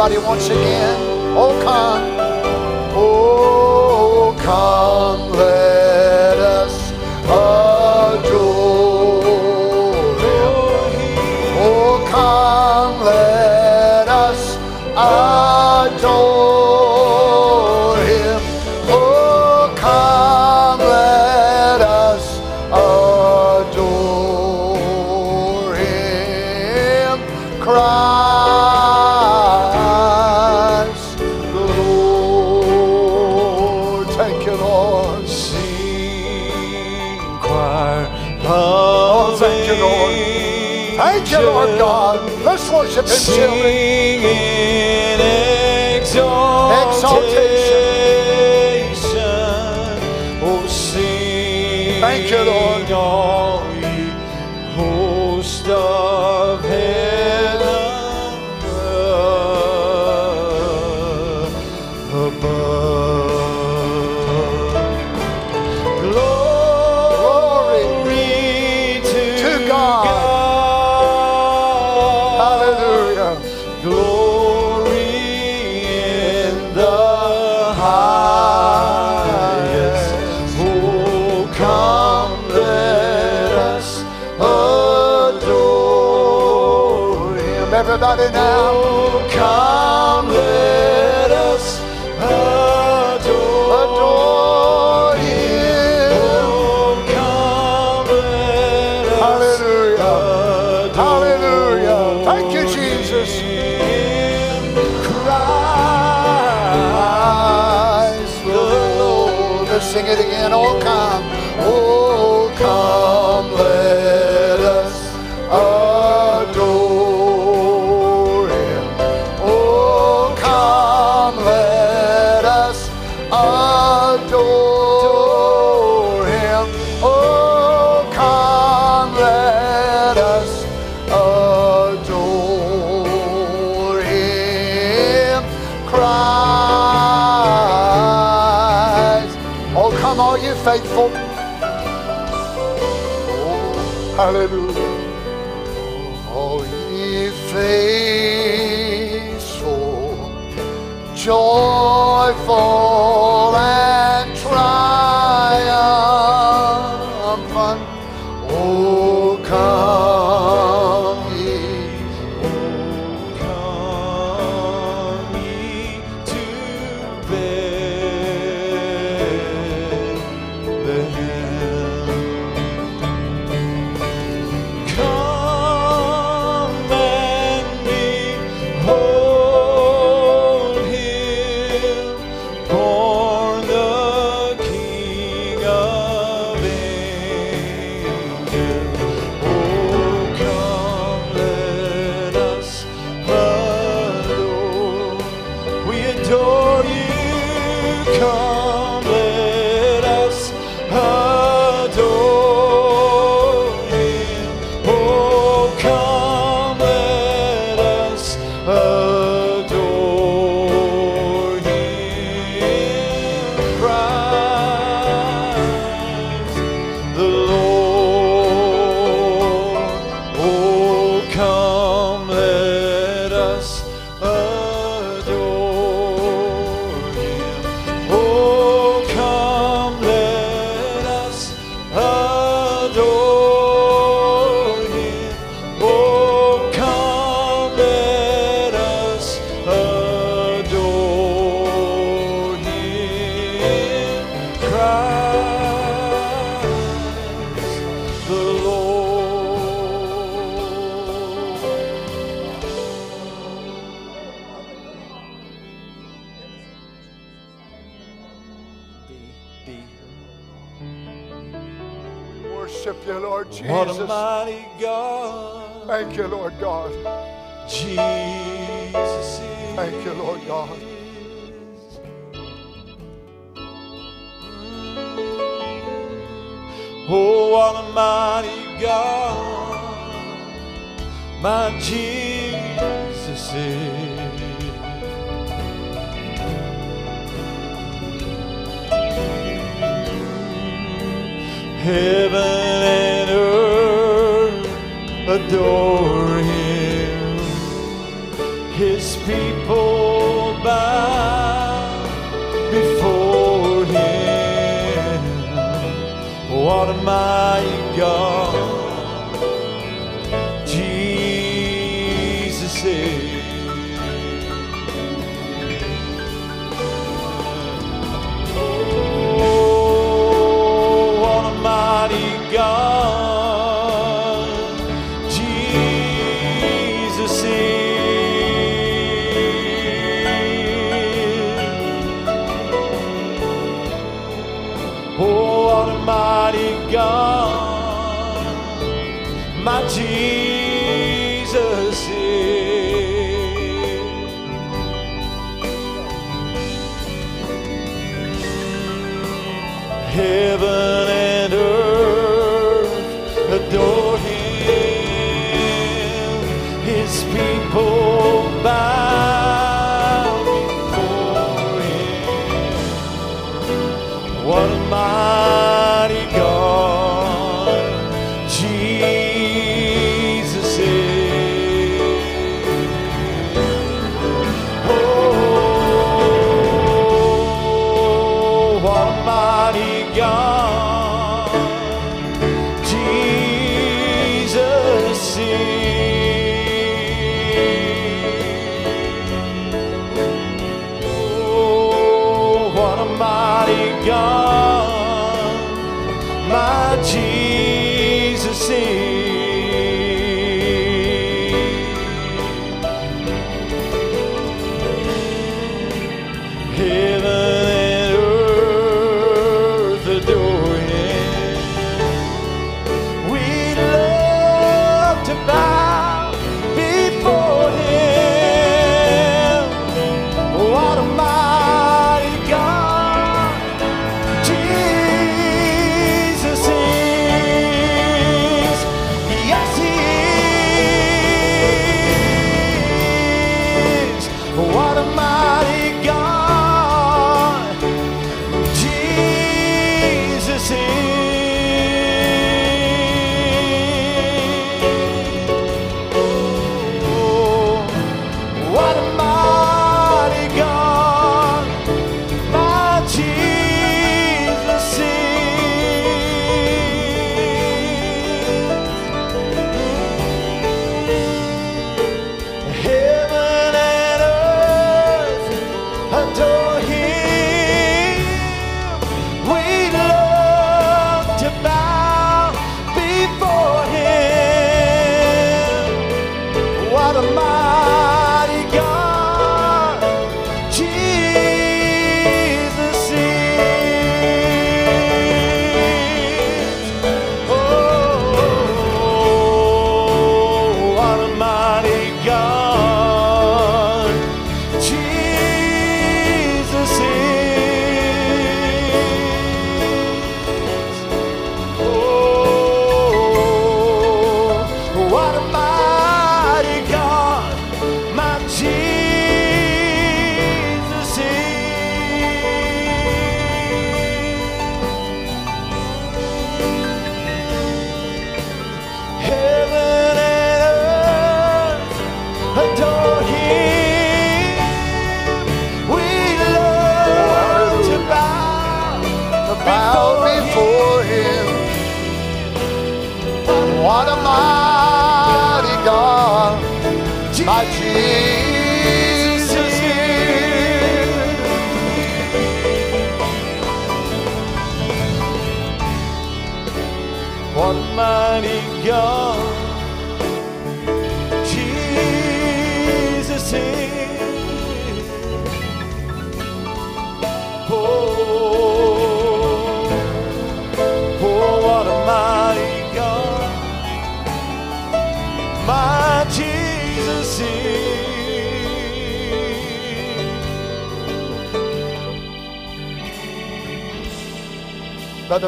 everybody once again. Oh, come. and children. us sing it again. Oh, come, oh, come, let Heaven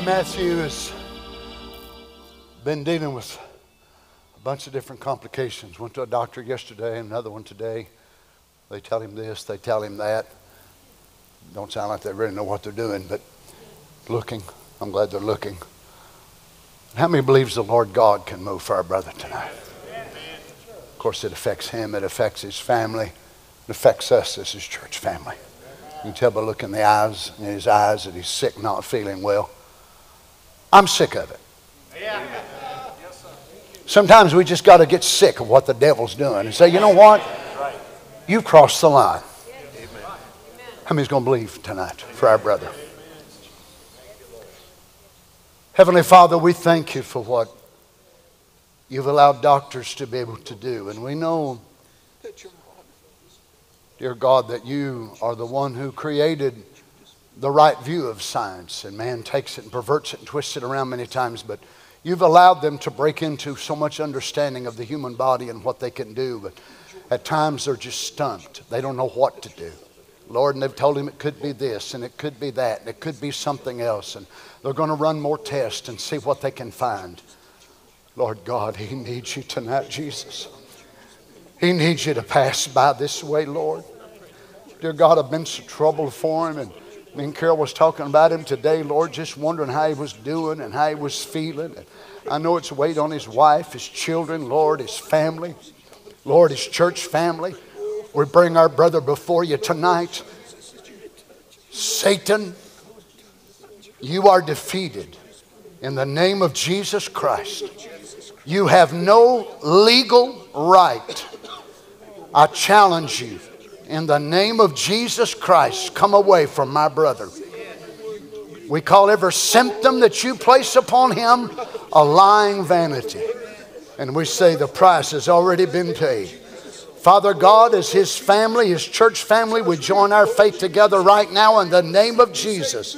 Matthew has been dealing with a bunch of different complications. Went to a doctor yesterday, and another one today. They tell him this, they tell him that. Don't sound like they really know what they're doing, but looking. I'm glad they're looking. How many believes the Lord God can move for our brother tonight? Of course, it affects him, it affects his family, it affects us as his church family. You can tell by looking in the eyes in his eyes that he's sick, not feeling well. I'm sick of it. Sometimes we just got to get sick of what the devil's doing and say, you know what? You've crossed the line. How many's going to believe tonight for our brother? Heavenly Father, we thank you for what you've allowed doctors to be able to do. And we know, dear God, that you are the one who created the right view of science. And man takes it and perverts it and twists it around many times. But You've allowed them to break into so much understanding of the human body and what they can do, but at times they're just stumped. They don't know what to do. Lord, and they've told him it could be this and it could be that and it could be something else. And they're going to run more tests and see what they can find. Lord God, He needs you tonight, Jesus. He needs you to pass by this way, Lord. Dear God, I've been so troubled for him and me and Carol was talking about him today, Lord, just wondering how he was doing and how he was feeling. And I know it's weight on his wife, his children, Lord, his family, Lord, his church family. We bring our brother before you tonight. Satan, you are defeated in the name of Jesus Christ. You have no legal right. I challenge you in the name of Jesus Christ, come away from my brother. We call every symptom that you place upon him a lying vanity. And we say the price has already been paid. Father God, as his family, his church family, we join our faith together right now in the name of Jesus.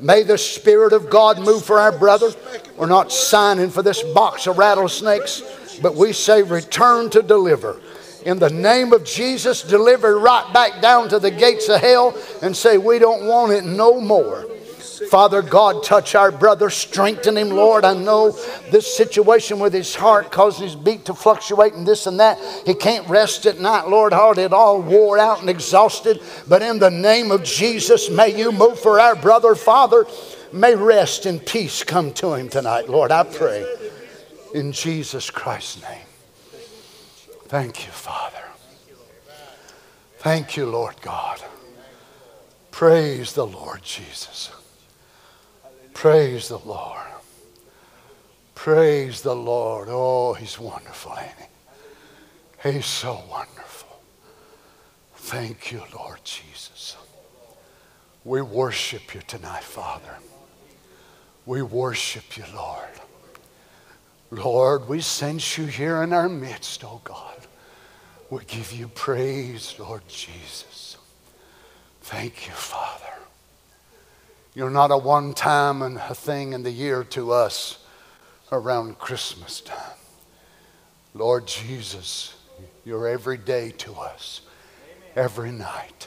May the Spirit of God move for our brother. We're not signing for this box of rattlesnakes, but we say return to deliver in the name of Jesus, deliver right back down to the gates of hell and say, We don't want it no more. Father God, touch our brother, strengthen him, Lord. I know this situation with his heart causing his beat to fluctuate and this and that. He can't rest at night, Lord. Heart it all wore out and exhausted. But in the name of Jesus, may you move for our brother, Father. May rest and peace come to him tonight, Lord. I pray in Jesus Christ's name. Thank you, Father. Thank you, Lord God. Praise the Lord Jesus. Praise the Lord. Praise the Lord. Oh, he's wonderful, ain't he? He's so wonderful. Thank you, Lord Jesus. We worship you tonight, Father. We worship you, Lord. Lord, we sense you here in our midst, oh God. We give you praise, Lord Jesus. Thank you, Father. You're not a one time and a thing in the year to us around Christmas time. Lord Jesus, you're every day to us, every night.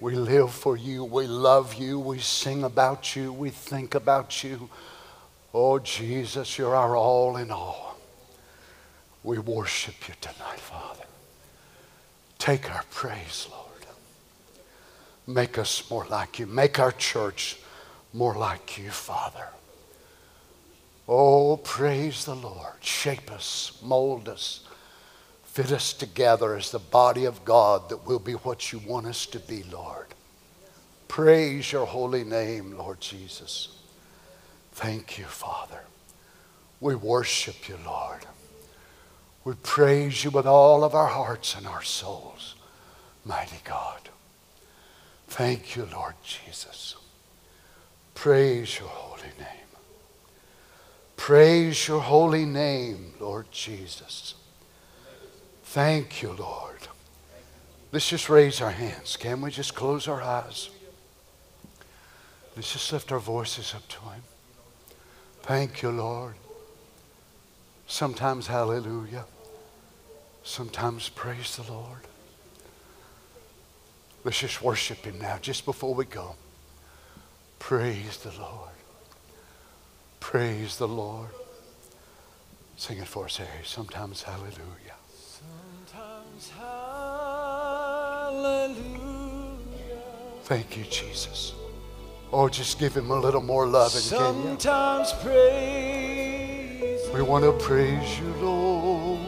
We live for you. We love you. We sing about you. We think about you. Oh, Jesus, you're our all in all. We worship you tonight, Father. Take our praise, Lord. Make us more like you. Make our church more like you, Father. Oh, praise the Lord. Shape us, mold us, fit us together as the body of God that will be what you want us to be, Lord. Praise your holy name, Lord Jesus. Thank you, Father. We worship you, Lord. We praise you with all of our hearts and our souls, mighty God. Thank you, Lord Jesus. Praise your holy name. Praise your holy name, Lord Jesus. Thank you, Lord. Let's just raise our hands. Can we just close our eyes? Let's just lift our voices up to Him. Thank you, Lord. Sometimes, hallelujah. Sometimes praise the Lord. Let's just worship Him now, just before we go. Praise the Lord. Praise the Lord. Sing it for us, Harry. Sometimes hallelujah. Sometimes hallelujah. Thank you, Jesus. Oh, just give him a little more love and Sometimes praise. We want to praise you, Lord.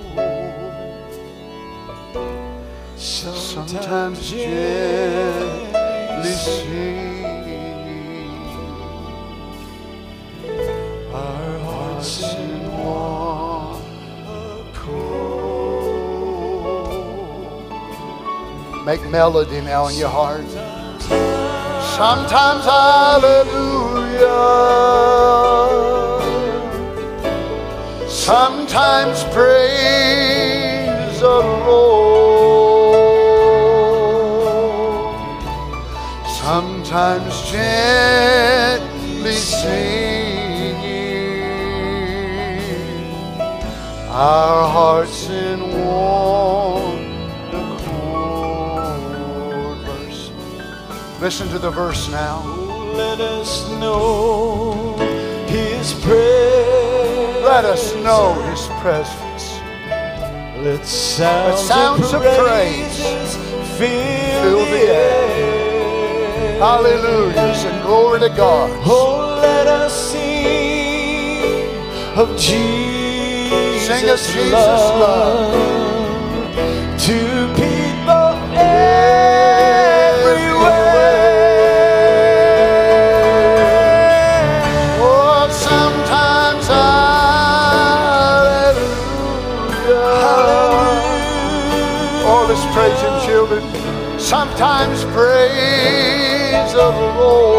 sometimes gently singing our hearts in one accord. Make melody now in your heart. Sometimes hallelujah. Sometimes praise the Lord. Sometimes gently singing our hearts in one accord. Verse. Listen to the verse now. Let us know His presence. Let us know His presence. Let sounds, sounds of of praises fill, the air. Hallelujah. Sing glory to God. Oh, let us sing of Jesus' Sing of Jesus' love to people everywhere. Oh, sometimes hallelujah. Let's praise children. Sometimes Lord.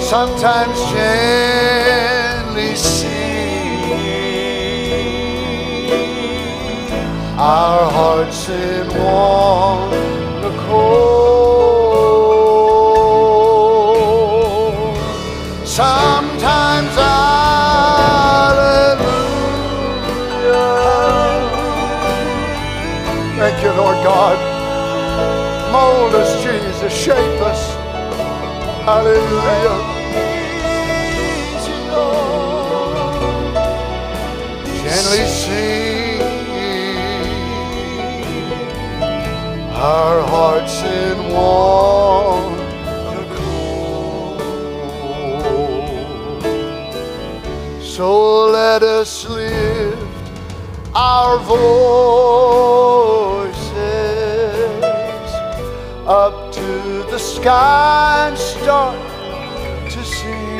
Sometimes gently sing our hearts in one accord. Sometimes hallelujah. Thank you, Lord God. Mold us, Jesus. Shape us. Hallelujah. Gently sing our hearts in one accord. So let us lift our voices and start to sing.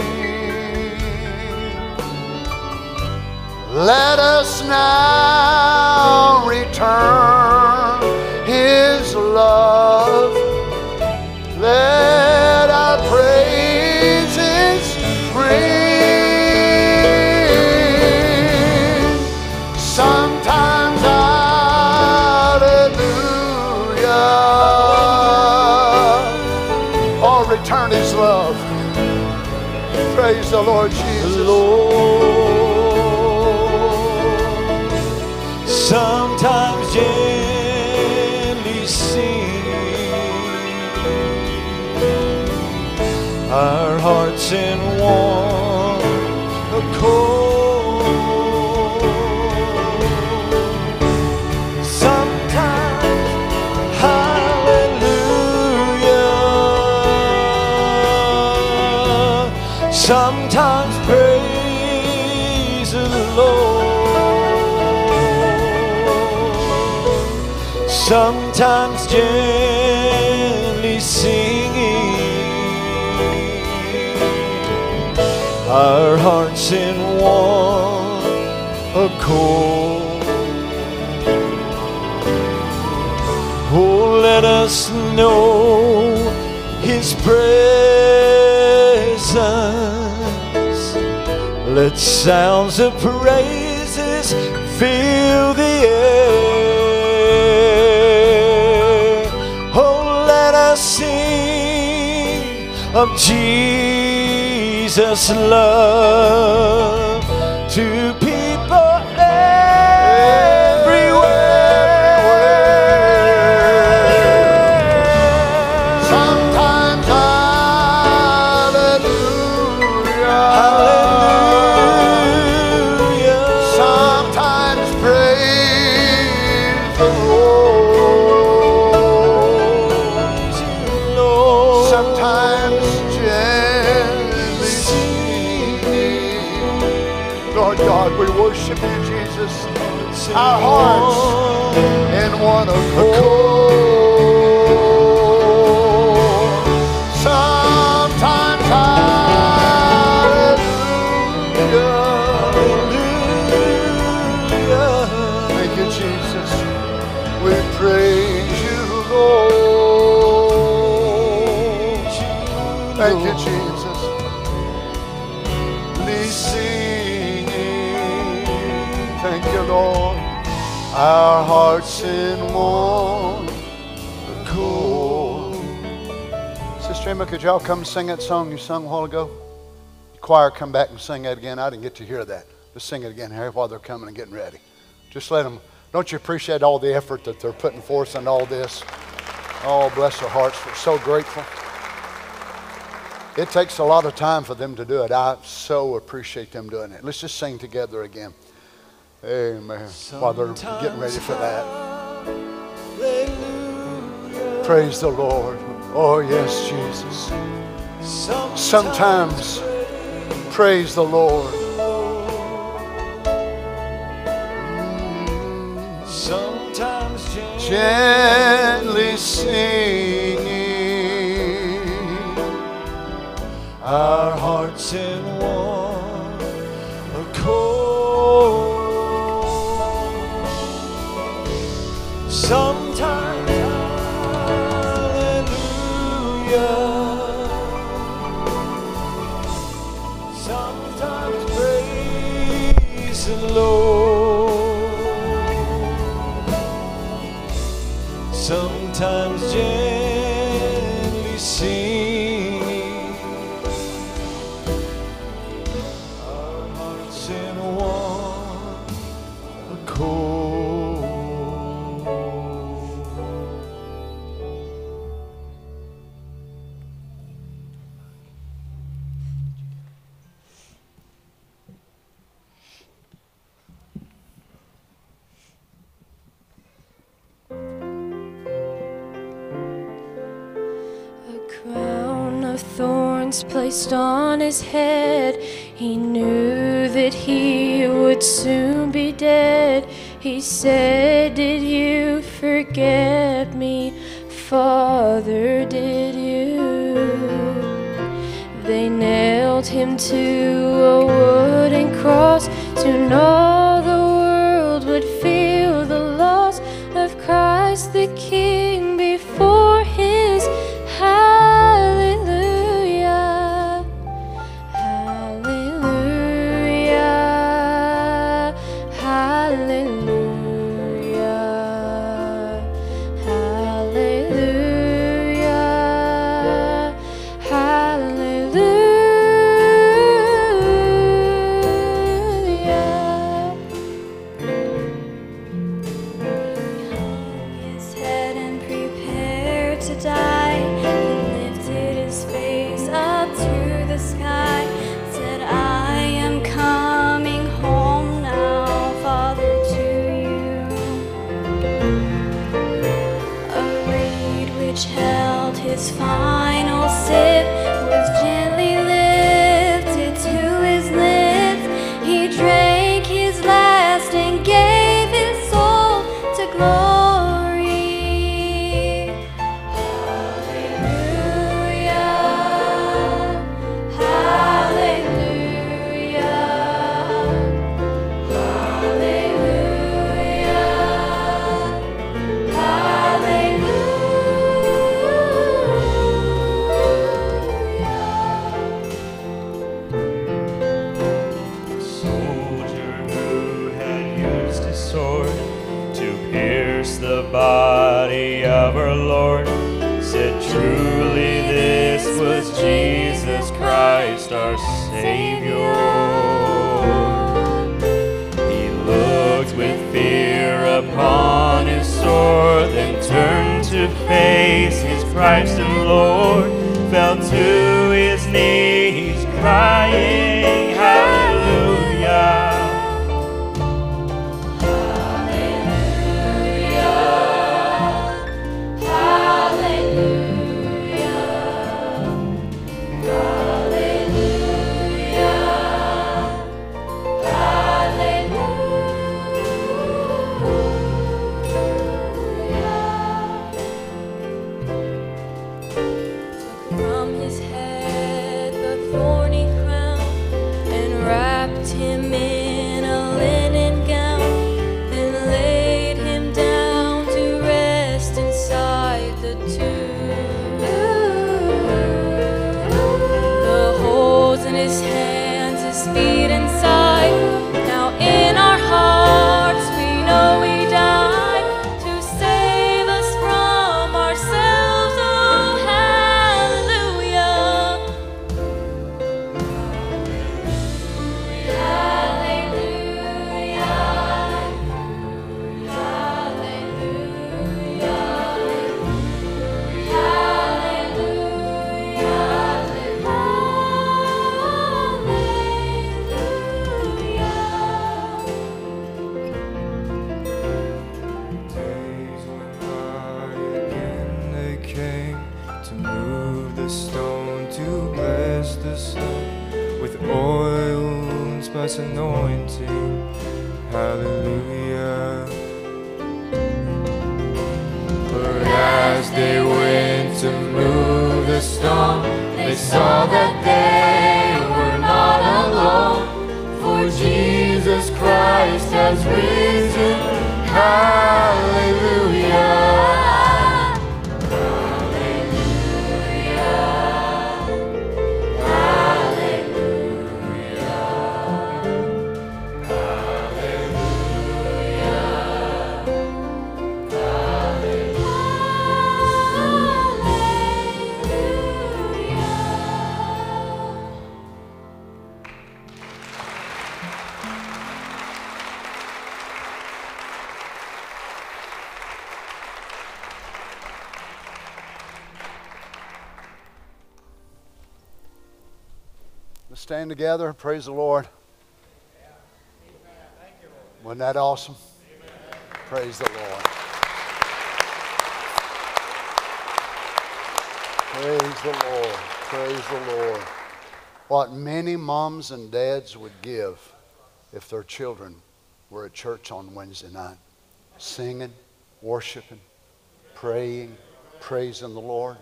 Let us now return his love. Let the Lord Sometimes gently singing our hearts in one accord. Oh, let us know His presence. Let sounds of praises fill the air. Of Jesus' love to people everywhere. Our hearts in one accord. Could y'all come sing that song you sung a while ago? Choir, come back and sing that again. I didn't get to hear that. Just sing it again, Harry, while they're coming and getting ready. Just let them. Don't you appreciate all the effort that they're putting forth in all this? Oh, bless their hearts. We're so grateful. It takes a lot of time for them to do it. I so appreciate them doing it. Let's just sing together again. Amen. While they're getting ready for that. Praise the Lord. Oh, yes, Jesus. Sometimes, praise the Lord. Sometimes Gently singing. our hearts in one placed on his head. He knew that he would soon be dead. He said, Did you forget me, Father? Did you? They nailed him to a wooden cross to know Together. Praise the Lord. Wasn't that awesome? Praise the Lord. Praise the Lord. Praise the Lord. What many moms and dads would give if their children were at church on Wednesday night, singing, worshiping, praying, praising the Lord.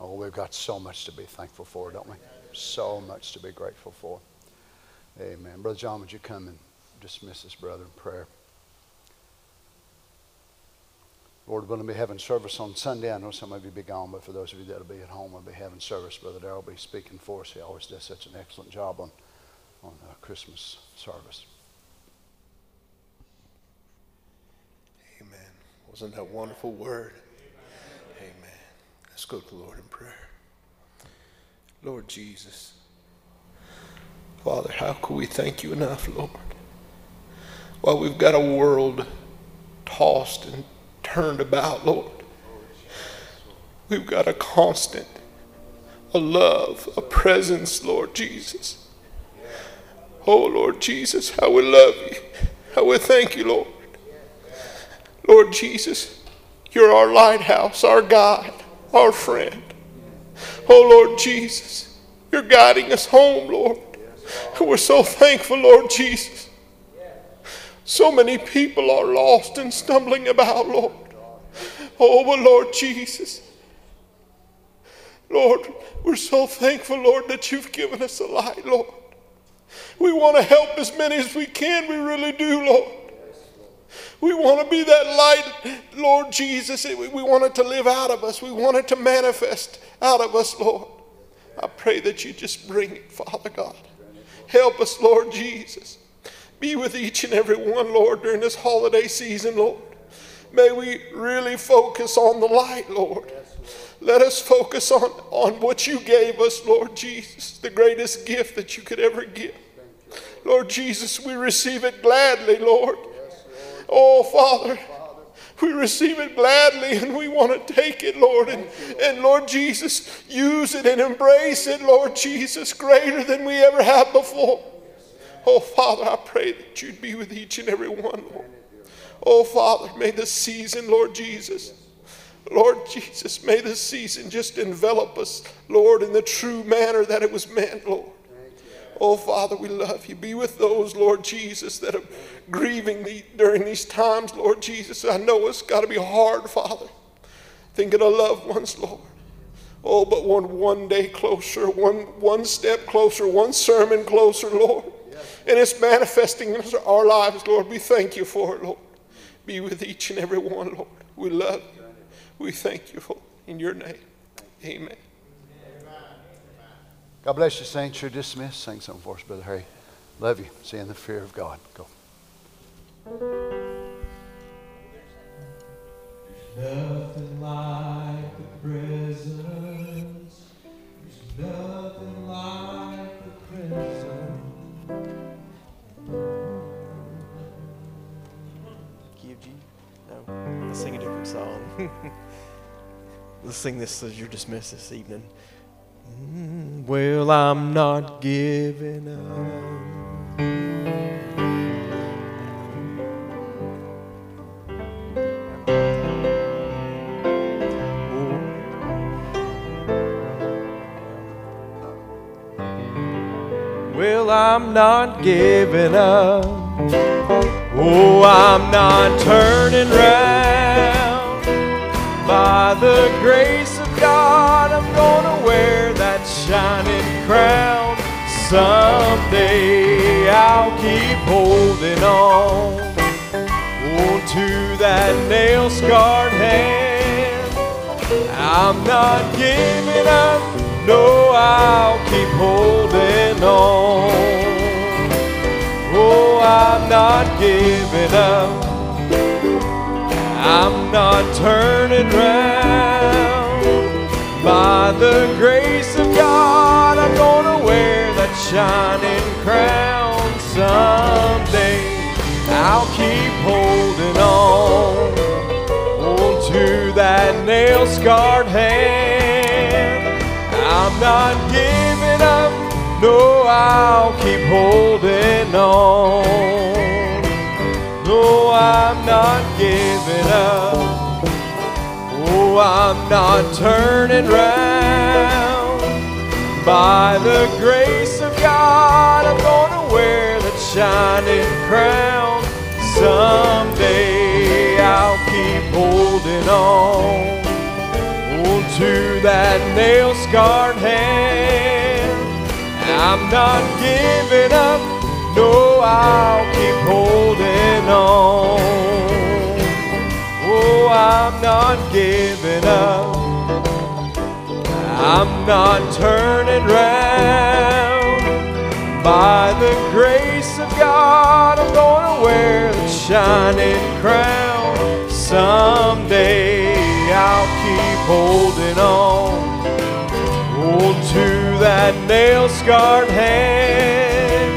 Oh, we've got so much to be thankful for, don't we? So much to be grateful for. Amen. Brother John, would you come and dismiss this brother in prayer? Lord, we're going to be having service on Sunday. I know some of you will be gone, but for those of you that will be at home, we'll be having service. Brother Darrell will be speaking for us. He always does such an excellent job on, on uh, Christmas service. Amen. Wasn't that wonderful word? Amen. Let's go to the Lord in prayer. Lord Jesus, Father, how could we thank you enough, Lord? While we've got a world tossed and turned about, Lord, we've got a constant, a love, a presence, Lord Jesus. Oh, Lord Jesus, how we love you. How we thank you, Lord. Lord Jesus, you're our lighthouse, our guide, our friend. Oh, Lord Jesus, you're guiding us home, Lord. And we're so thankful, Lord Jesus. So many people are lost and stumbling about, Lord. Oh, but Lord Jesus, Lord, we're so thankful, Lord, that you've given us a light, Lord. We want to help as many as we can. We really do, Lord. We want to be that light, Lord Jesus. We want it to live out of us. We want it to manifest out of us, Lord. I pray that you just bring it, Father God. Help us, Lord Jesus. Be with each and every one, Lord, during this holiday season, Lord. May we really focus on the light, Lord. Let us focus on, on what you gave us, Lord Jesus, the greatest gift that you could ever give. Lord Jesus, we receive it gladly, Lord. Oh, Father, we receive it gladly and we want to take it, Lord. And, and Lord Jesus, use it and embrace it, Lord Jesus, greater than we ever have before. Oh, Father, I pray that you'd be with each and every one, Lord. Oh, Father, may the season, Lord Jesus, Lord Jesus, may the season just envelop us, Lord, in the true manner that it was meant, Lord. Oh, Father, we love you. Be with those, Lord Jesus, that are grieving the, during these times, Lord Jesus. I know it's got to be hard, Father, thinking of loved ones, Lord. Oh, but one one day closer, one one step closer, one sermon closer, Lord. And it's manifesting in our lives, Lord. We thank you for it, Lord. Be with each and every one, Lord. We love you. We thank you for it. In your name. Amen. God bless you, saints. You're dismissed. Sing something for us, Brother Harry. Love you. See you in the fear of God. Go. There's nothing like the presence. There's nothing like the presence. Key of G? No. Let's sing a different song. [LAUGHS] Let's sing this as you're dismissed this evening. Well, I'm not giving up. Well, I'm not giving up. Oh, I'm not turning round. By the grace of God, I'm gonna wear that shining crown. Someday I'll keep holding on oh, to that nail scarred hand. I'm not giving up, no, I'll keep holding on. Oh, I'm not giving up. I'm not turning round. By the grace God, I'm gonna wear that shining crown someday. I'll keep holding on oh, to that nail scarred hand. I'm not giving up, no, I'll keep holding on. No, I'm not giving up. Oh, I'm not turning round. By the grace of God, I'm gonna wear that shining crown. Someday I'll keep holding on oh, to that nail scarred hand. I'm not giving up, no, I'll keep holding on. Oh, I'm not giving up. I'm not turning round. By the grace of God, I'm going to wear the shining crown. Someday I'll keep holding on hold to that nail scarred hand.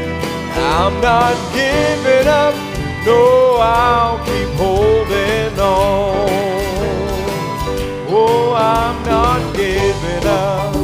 I'm not giving up. No, I'll keep holding on. Oh, I'm not giving it up.